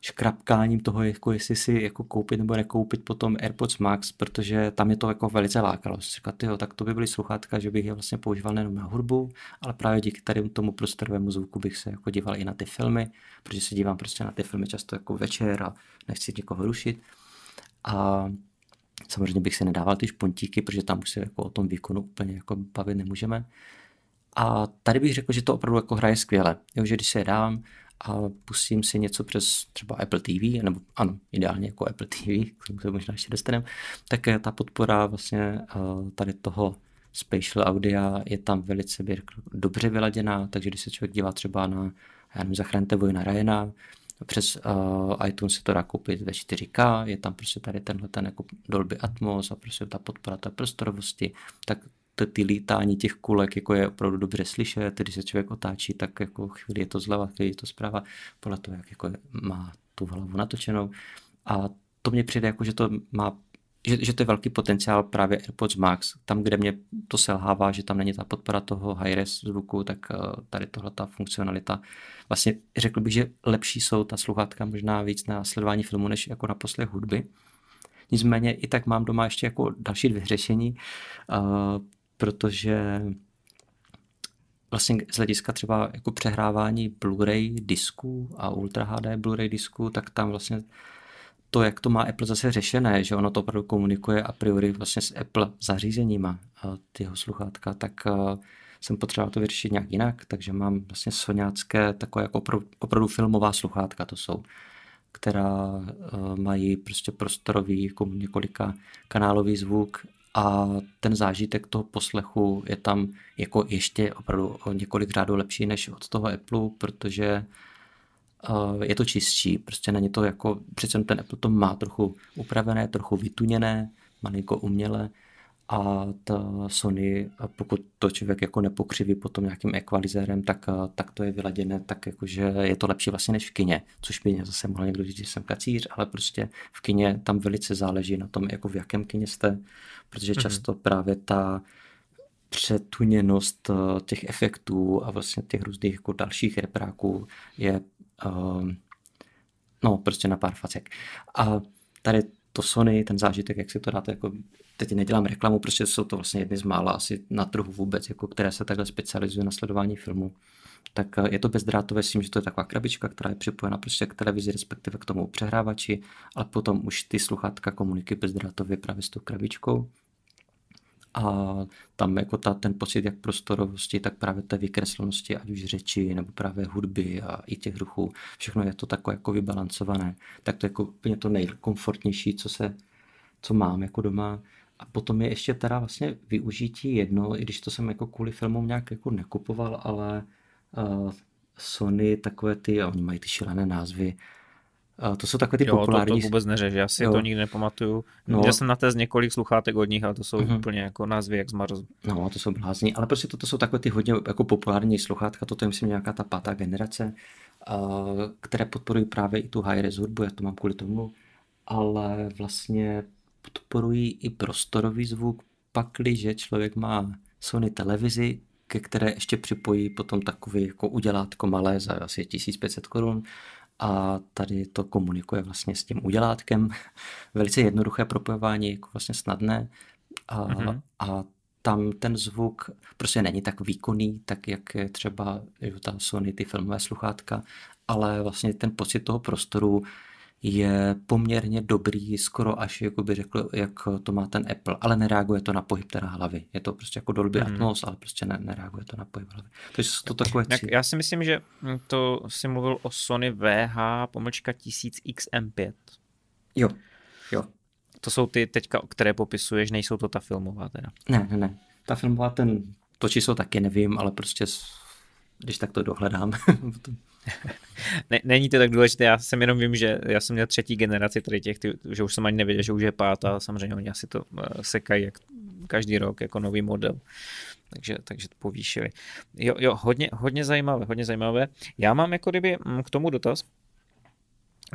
škrapkáním toho, jako jestli si jako koupit nebo nekoupit potom AirPods Max, protože tam je to jako velice lákalo. Říkat, tyjo, tak to by byly sluchátka, že bych je vlastně používal nejenom na hudbu, ale právě díky tady tomu prostorovému zvuku bych se jako díval i na ty filmy, protože se dívám prostě na ty filmy často jako večer a nechci někoho rušit. A samozřejmě bych se nedával ty špontíky, protože tam už se jako o tom výkonu úplně jako bavit nemůžeme. A tady bych řekl, že to opravdu jako hraje skvěle. Jo, že když se je dám, a pustím si něco přes třeba Apple TV, nebo ano, ideálně jako Apple TV, k tomu se možná ještě dostaneme, tak ta podpora vlastně eh, tady toho spatial audia je tam velice dobře vyladěná, takže když se člověk dívá třeba na já nevím, Zachraňte vojna Ryana, přes uh, iTunes se to dá koupit ve 4K, je tam prostě tady tenhle ten jako Dolby Atmos a prostě ta podpora té prostorovosti, tak ty lítání těch kulek jako je opravdu dobře slyšet, když se člověk otáčí, tak jako chvíli je to zleva, chvíli je to zprava, podle toho, jak jako má tu hlavu natočenou. A to mně přijde jako, že to má že, že to je velký potenciál právě AirPods Max. Tam, kde mě to selhává, že tam není ta podpora toho high-res zvuku, tak eh, tady tohle ta funkcionalita. Vlastně řekl bych, že lepší jsou ta sluchátka možná víc na sledování filmu, než jako na poslech hudby. Nicméně i tak mám doma ještě jako další dvě řešení. Protože vlastně z hlediska třeba jako přehrávání Blu-ray disků a Ultra HD Blu-ray disků, tak tam vlastně to, jak to má Apple zase řešené, že ono to opravdu komunikuje a priori vlastně s Apple zařízeníma tyho sluchátka, tak jsem potřeboval to vyřešit nějak jinak, takže mám vlastně soňácké takové jako opravdu, opravdu filmová sluchátka to jsou, která mají prostě prostorový jako několika kanálový zvuk a ten zážitek toho poslechu je tam jako ještě opravdu o několik řádů lepší než od toho Apple, protože uh, je to čistší, prostě není to jako, přece ten Apple to má trochu upravené, trochu vytuněné, malinko uměle, a ta Sony, pokud to člověk jako nepokřiví potom nějakým ekvalizérem, tak, tak to je vyladěné tak jako, že je to lepší vlastně než v kině, což by mě zase mohl někdo říct, že jsem kacíř, ale prostě v kině tam velice záleží na tom, jako v jakém kině jste, protože mm-hmm. často právě ta přetuněnost těch efektů a vlastně těch různých jako dalších repráků je uh, no prostě na pár facek. A tady to Sony, ten zážitek, jak si to dáte, jako teď nedělám reklamu, protože jsou to vlastně jedny z mála asi na trhu vůbec, jako které se takhle specializuje na sledování filmu. Tak eh, je to bezdrátové s tím, že to je taková krabička, která je připojena prostě k televizi, respektive k tomu přehrávači, ale potom už ty sluchátka komunikují bezdrátově právě s tou krabičkou. A tam jako ta, ten pocit jak prostorovosti, tak právě té vykreslenosti, ať už řeči, nebo právě hudby a i těch ruchů, všechno je to takové jako vybalancované. Tak to je jako úplně to nejkomfortnější, co se co mám jako doma. A potom je ještě teda vlastně využití jedno, i když to jsem jako kvůli filmům nějak jako nekupoval, ale uh, Sony takové ty, a oni mají ty šílené názvy, to jsou takové ty jo, populární... To, to vůbec neřeš, já si jo. to nikdy nepamatuju. No. Měl jsem na té z několik sluchátek od nich, ale to jsou uh-huh. úplně jako názvy jak z Marzu. No, to jsou blázni, ale prostě toto jsou takové ty hodně jako populární sluchátka, toto je myslím nějaká ta pátá generace, uh, které podporují právě i tu high-res hudbu, já to mám kvůli tomu, ale vlastně podporují i prostorový zvuk, pakli, že člověk má Sony televizi, ke které ještě připojí potom takový jako udělátko malé za asi 1500 korun a tady to komunikuje vlastně s tím udělátkem. Velice jednoduché propojování, jako vlastně snadné a, mm-hmm. a tam ten zvuk prostě není tak výkonný, tak jak je třeba jo, ta Sony, ty filmové sluchátka, ale vlastně ten pocit toho prostoru je poměrně dobrý, skoro až, jako by řekl, jak to má ten Apple, ale nereaguje to na pohyb teda hlavy. Je to prostě jako Dolby hmm. Atmos, ale prostě ne, nereaguje to na pohyb hlavy. Takže jsou to takové Jak, Já si myslím, že to si mluvil o Sony VH pomlčka 1000XM5. Jo, jo. To jsou ty teďka, které popisuješ, nejsou to ta filmová teda. Ne, ne, ne. Ta filmová, ten, to číslo taky nevím, ale prostě když tak to dohledám. ne, není to tak důležité, já jsem jenom vím, že já jsem měl třetí generaci tady těch, že už jsem ani nevěděl, že už je pátá, samozřejmě oni asi to uh, sekají jak každý rok jako nový model. Takže, takže to povýšili. Jo, jo hodně, hodně zajímavé, hodně zajímavé. Já mám jako kdyby mm, k tomu dotaz,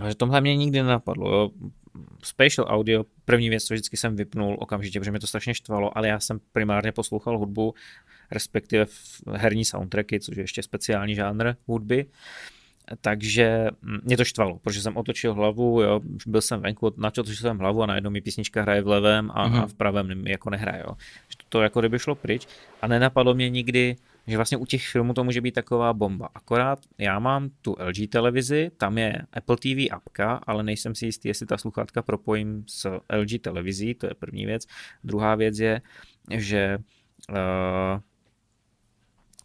že tomhle mě nikdy nenapadlo. Jo. Spatial audio, první věc, co vždycky jsem vypnul okamžitě, protože mě to strašně štvalo, ale já jsem primárně poslouchal hudbu, respektive herní soundtracky, což je ještě speciální žánr hudby. Takže mm, mě to štvalo, protože jsem otočil hlavu, jo, byl jsem venku, natočil jsem hlavu a najednou mi písnička hraje v levém a, mm-hmm. a v pravém mi jako nehraje. Jo. To, to jako kdyby šlo pryč a nenapadlo mě nikdy, že vlastně u těch filmů to může být taková bomba. Akorát já mám tu LG televizi, tam je Apple TV apka, ale nejsem si jistý, jestli ta sluchátka propojím s LG televizí, to je první věc. Druhá věc je, že uh,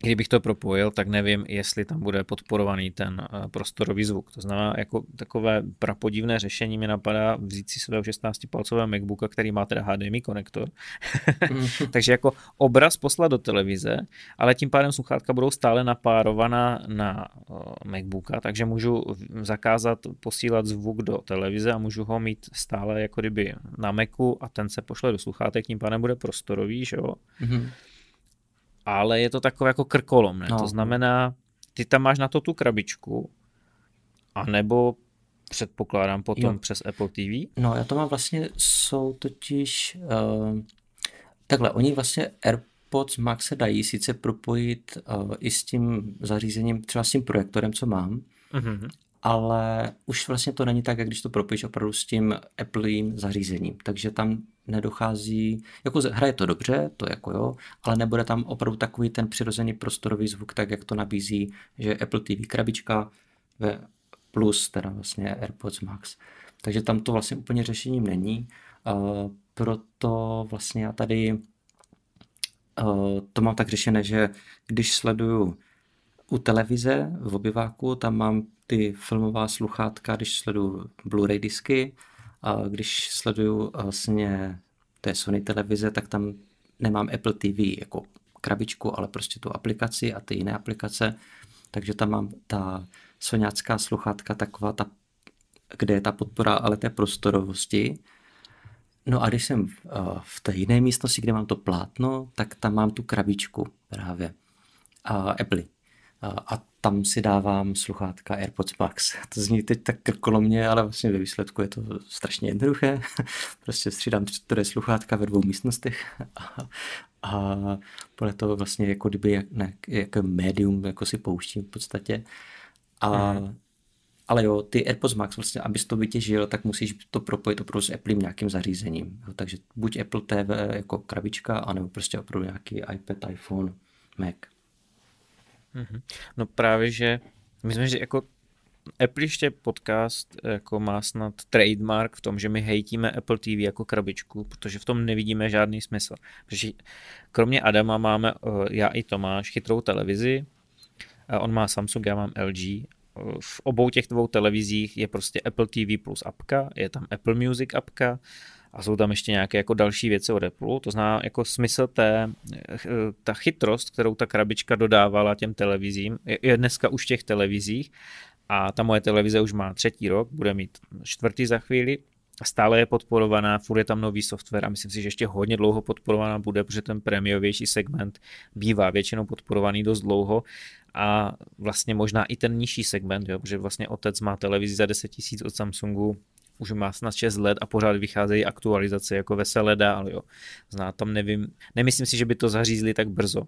kdybych to propojil, tak nevím, jestli tam bude podporovaný ten eh, prostorový zvuk. To znamená, jako takové prapodivné řešení mi napadá vzít si svého 16-palcového MacBooka, který má teda HDMI konektor. Takže jako obraz poslat do televize, ale tím pádem sluchátka budou stále napárovaná na eh, MacBooka, takže můžu zakázat posílat zvuk do televize a můžu ho mít stále jako kdyby na Macu a ten se pošle do sluchátek, tím pádem bude prostorový, že jo? Ale je to takové jako krkolom, ne? No. To znamená, ty tam máš na to tu krabičku, anebo předpokládám potom jo. přes Apple TV? No, já to mám vlastně, jsou totiž, uh, takhle, oni vlastně AirPods Max se dají sice propojit uh, i s tím zařízením, třeba s tím projektorem, co mám, mm-hmm ale už vlastně to není tak, jak když to propojíš opravdu s tím Appleím zařízením. Takže tam nedochází, jako hraje to dobře, to jako jo, ale nebude tam opravdu takový ten přirozený prostorový zvuk, tak jak to nabízí, že Apple TV krabička ve plus teda vlastně AirPods Max. Takže tam to vlastně úplně řešením není. Uh, proto vlastně já tady uh, to mám tak řešené, že když sleduju u televize v obyváku, tam mám ty filmová sluchátka, když sleduju Blu-ray disky, a když sleduju vlastně té Sony televize, tak tam nemám Apple TV jako krabičku, ale prostě tu aplikaci a ty jiné aplikace. Takže tam mám ta soňácká sluchátka taková, ta, kde je ta podpora ale té prostorovosti. No a když jsem v, v té jiné místnosti, kde mám to plátno, tak tam mám tu krabičku právě. A Apple. A tam si dávám sluchátka AirPods Max. To zní teď tak krkolomně, ale vlastně ve výsledku je to strašně jednoduché. prostě střídám čtyři sluchátka ve dvou místnostech a, a podle toho vlastně jako kdyby ne, jako médium jako si pouštím v podstatě. A, mm. Ale jo, ty AirPods Max vlastně, abys to vytěžil, tak musíš to propojit opravdu s Apple nějakým zařízením. Jo, takže buď Apple TV jako krabička, anebo prostě opravdu nějaký iPad, iPhone, Mac. Mhm. No právě, že myslím, že jako Apple ještě podcast jako má snad trademark v tom, že my hejtíme Apple TV jako krabičku, protože v tom nevidíme žádný smysl. Protože kromě Adama máme eh, já i Tomáš chytrou televizi, on má Samsung, já mám LG. V obou těch dvou televizích je prostě Apple TV plus apka, je tam Apple Music apka, a jsou tam ještě nějaké jako další věci od Apple. To zná jako smysl té, ta chytrost, kterou ta krabička dodávala těm televizím, je dneska už v těch televizích a ta moje televize už má třetí rok, bude mít čtvrtý za chvíli, stále je podporovaná, furt je tam nový software a myslím si, že ještě hodně dlouho podporovaná bude, protože ten prémiovější segment bývá většinou podporovaný dost dlouho a vlastně možná i ten nižší segment, jo, protože vlastně otec má televizi za 10 000 od Samsungu, už má snad 6 let a pořád vycházejí aktualizace jako veselé dál, jo. Zná tam nevím, nemyslím si, že by to zařízli tak brzo.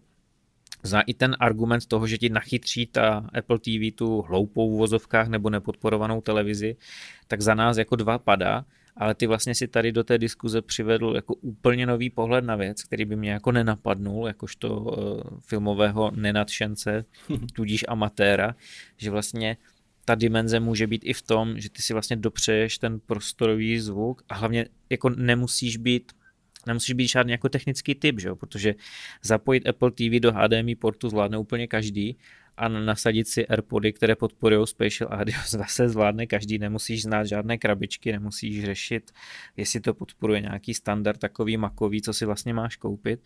Zná i ten argument toho, že ti nachytří ta Apple TV tu hloupou v vozovkách nebo nepodporovanou televizi, tak za nás jako dva padá, ale ty vlastně si tady do té diskuze přivedl jako úplně nový pohled na věc, který by mě jako nenapadnul, jakožto uh, filmového nenadšence, tudíž amatéra, že vlastně ta dimenze může být i v tom, že ty si vlastně dopřeješ ten prostorový zvuk a hlavně jako nemusíš být nemusíš být žádný jako technický typ, že jo? protože zapojit Apple TV do HDMI portu zvládne úplně každý a nasadit si AirPody, které podporují Spatial Audio, zase zvládne každý, nemusíš znát žádné krabičky, nemusíš řešit, jestli to podporuje nějaký standard takový makový, co si vlastně máš koupit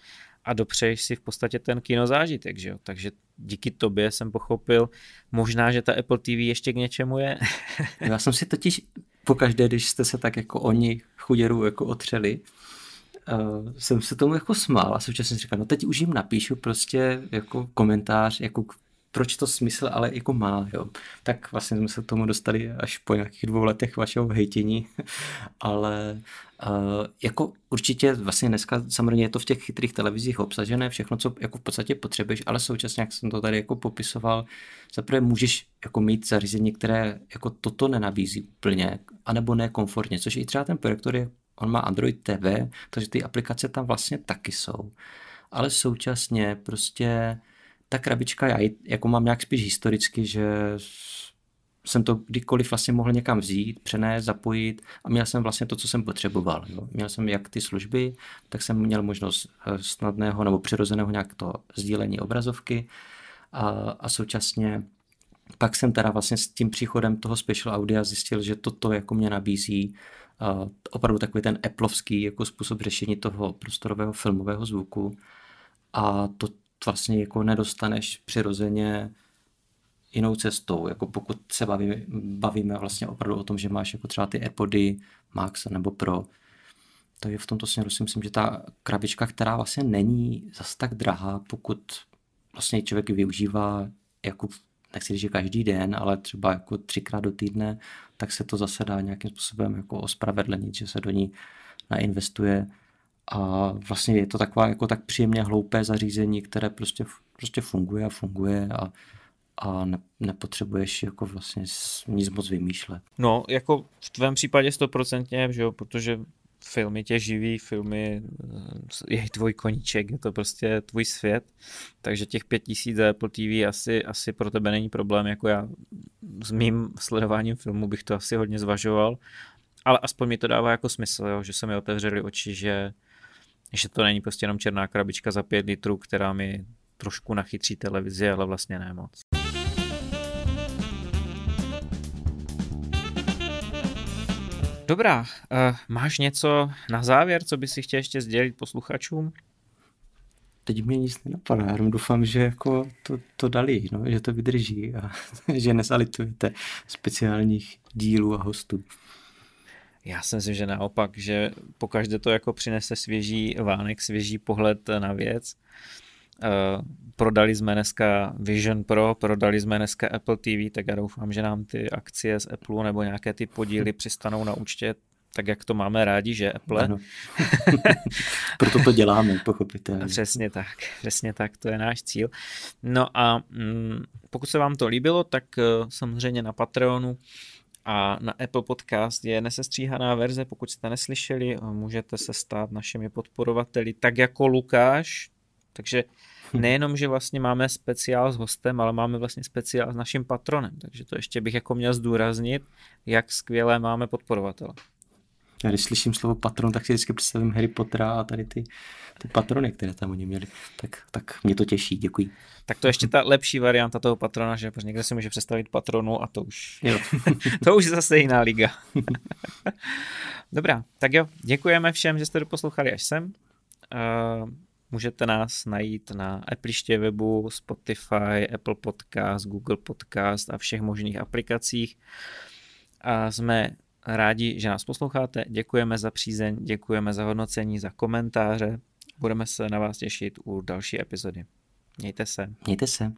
a dopřeješ si v podstatě ten kinozážitek, že jo? takže díky tobě jsem pochopil, možná, že ta Apple TV ještě k něčemu je. Já jsem si totiž pokaždé, když jste se tak jako oni chuděru jako otřeli, uh, jsem se tomu jako smál a současně jsem říkal, no teď už jim napíšu prostě jako komentář, jako proč to smysl ale jako má, jo. Tak vlastně jsme se k tomu dostali až po nějakých dvou letech vašeho hejtění, ale uh, jako určitě vlastně dneska samozřejmě je to v těch chytrých televizích obsažené všechno, co jako v podstatě potřebuješ, ale současně, jak jsem to tady jako popisoval, zaprvé můžeš jako mít zařízení, které jako toto nenabízí úplně, anebo ne komfortně, což i třeba ten projektor je, on má Android TV, takže ty aplikace tam vlastně taky jsou. Ale současně prostě ta krabička, já jako mám nějak spíš historicky, že jsem to kdykoliv vlastně mohl někam vzít, přenést, zapojit a měl jsem vlastně to, co jsem potřeboval. Jo. Měl jsem jak ty služby, tak jsem měl možnost eh, snadného nebo přirozeného nějak to sdílení obrazovky a, a současně pak jsem teda vlastně s tím příchodem toho special audia zjistil, že toto jako mě nabízí uh, opravdu takový ten Appleovský jako způsob řešení toho prostorového filmového zvuku a to, vlastně jako nedostaneš přirozeně jinou cestou, jako pokud se bavíme, bavíme vlastně opravdu o tom, že máš jako třeba ty AirPody Max nebo Pro, to je v tomto směru si myslím, že ta krabička, která vlastně není zas tak drahá, pokud vlastně člověk využívá jako nechci říct, že každý den, ale třeba jako třikrát do týdne, tak se to zase dá nějakým způsobem jako ospravedlnit, že se do ní nainvestuje a vlastně je to taková jako tak příjemně hloupé zařízení, které prostě, prostě funguje a funguje a, a ne, nepotřebuješ jako vlastně nic moc vymýšlet. No, jako v tvém případě stoprocentně, že jo, protože filmy tě živí, filmy eh, je tvůj koníček, je to prostě tvůj svět, takže těch pět tisíc za Apple TV asi, asi pro tebe není problém, jako já s mým sledováním filmu bych to asi hodně zvažoval, ale aspoň mi to dává jako smysl, jo, že se mi otevřeli oči, že že to není prostě jenom černá krabička za pět litrů, která mi trošku nachytří televizi, ale vlastně ne moc. Dobrá, uh, máš něco na závěr, co by si chtěl ještě sdělit posluchačům? Teď mě nic nenapadá, jenom doufám, že jako to, to dali, no, že to vydrží a že nesalitujete speciálních dílů a hostů. Já si myslím, že naopak, že pokaždé to jako přinese svěží vánek, svěží pohled na věc. Uh, prodali jsme dneska Vision Pro, prodali jsme dneska Apple TV, tak já doufám, že nám ty akcie z Apple nebo nějaké ty podíly přistanou na účtě tak jak to máme rádi, že Apple. Ano. Proto to děláme, pochopitelně. Přesně tak, přesně tak, to je náš cíl. No a mm, pokud se vám to líbilo, tak uh, samozřejmě na Patreonu a na Apple Podcast je nesestříhaná verze, pokud jste neslyšeli, můžete se stát našimi podporovateli, tak jako Lukáš, takže hm. nejenom, že vlastně máme speciál s hostem, ale máme vlastně speciál s naším patronem, takže to ještě bych jako měl zdůraznit, jak skvělé máme podporovatele. Já když slyším slovo patron, tak si vždycky představím Harry Pottera a tady ty, ty patrony, které tam oni měli. Tak, tak mě to těší, děkuji. Tak to ještě ta lepší varianta toho patrona, že někdo si může představit patronu a to už, jo. to už zase jiná liga. Dobrá, tak jo, děkujeme všem, že jste doposlouchali až sem. Uh, můžete nás najít na Apple webu, Spotify, Apple Podcast, Google Podcast a všech možných aplikacích. A jsme rádi, že nás posloucháte. Děkujeme za přízeň, děkujeme za hodnocení, za komentáře. Budeme se na vás těšit u další epizody. Mějte se. Mějte se.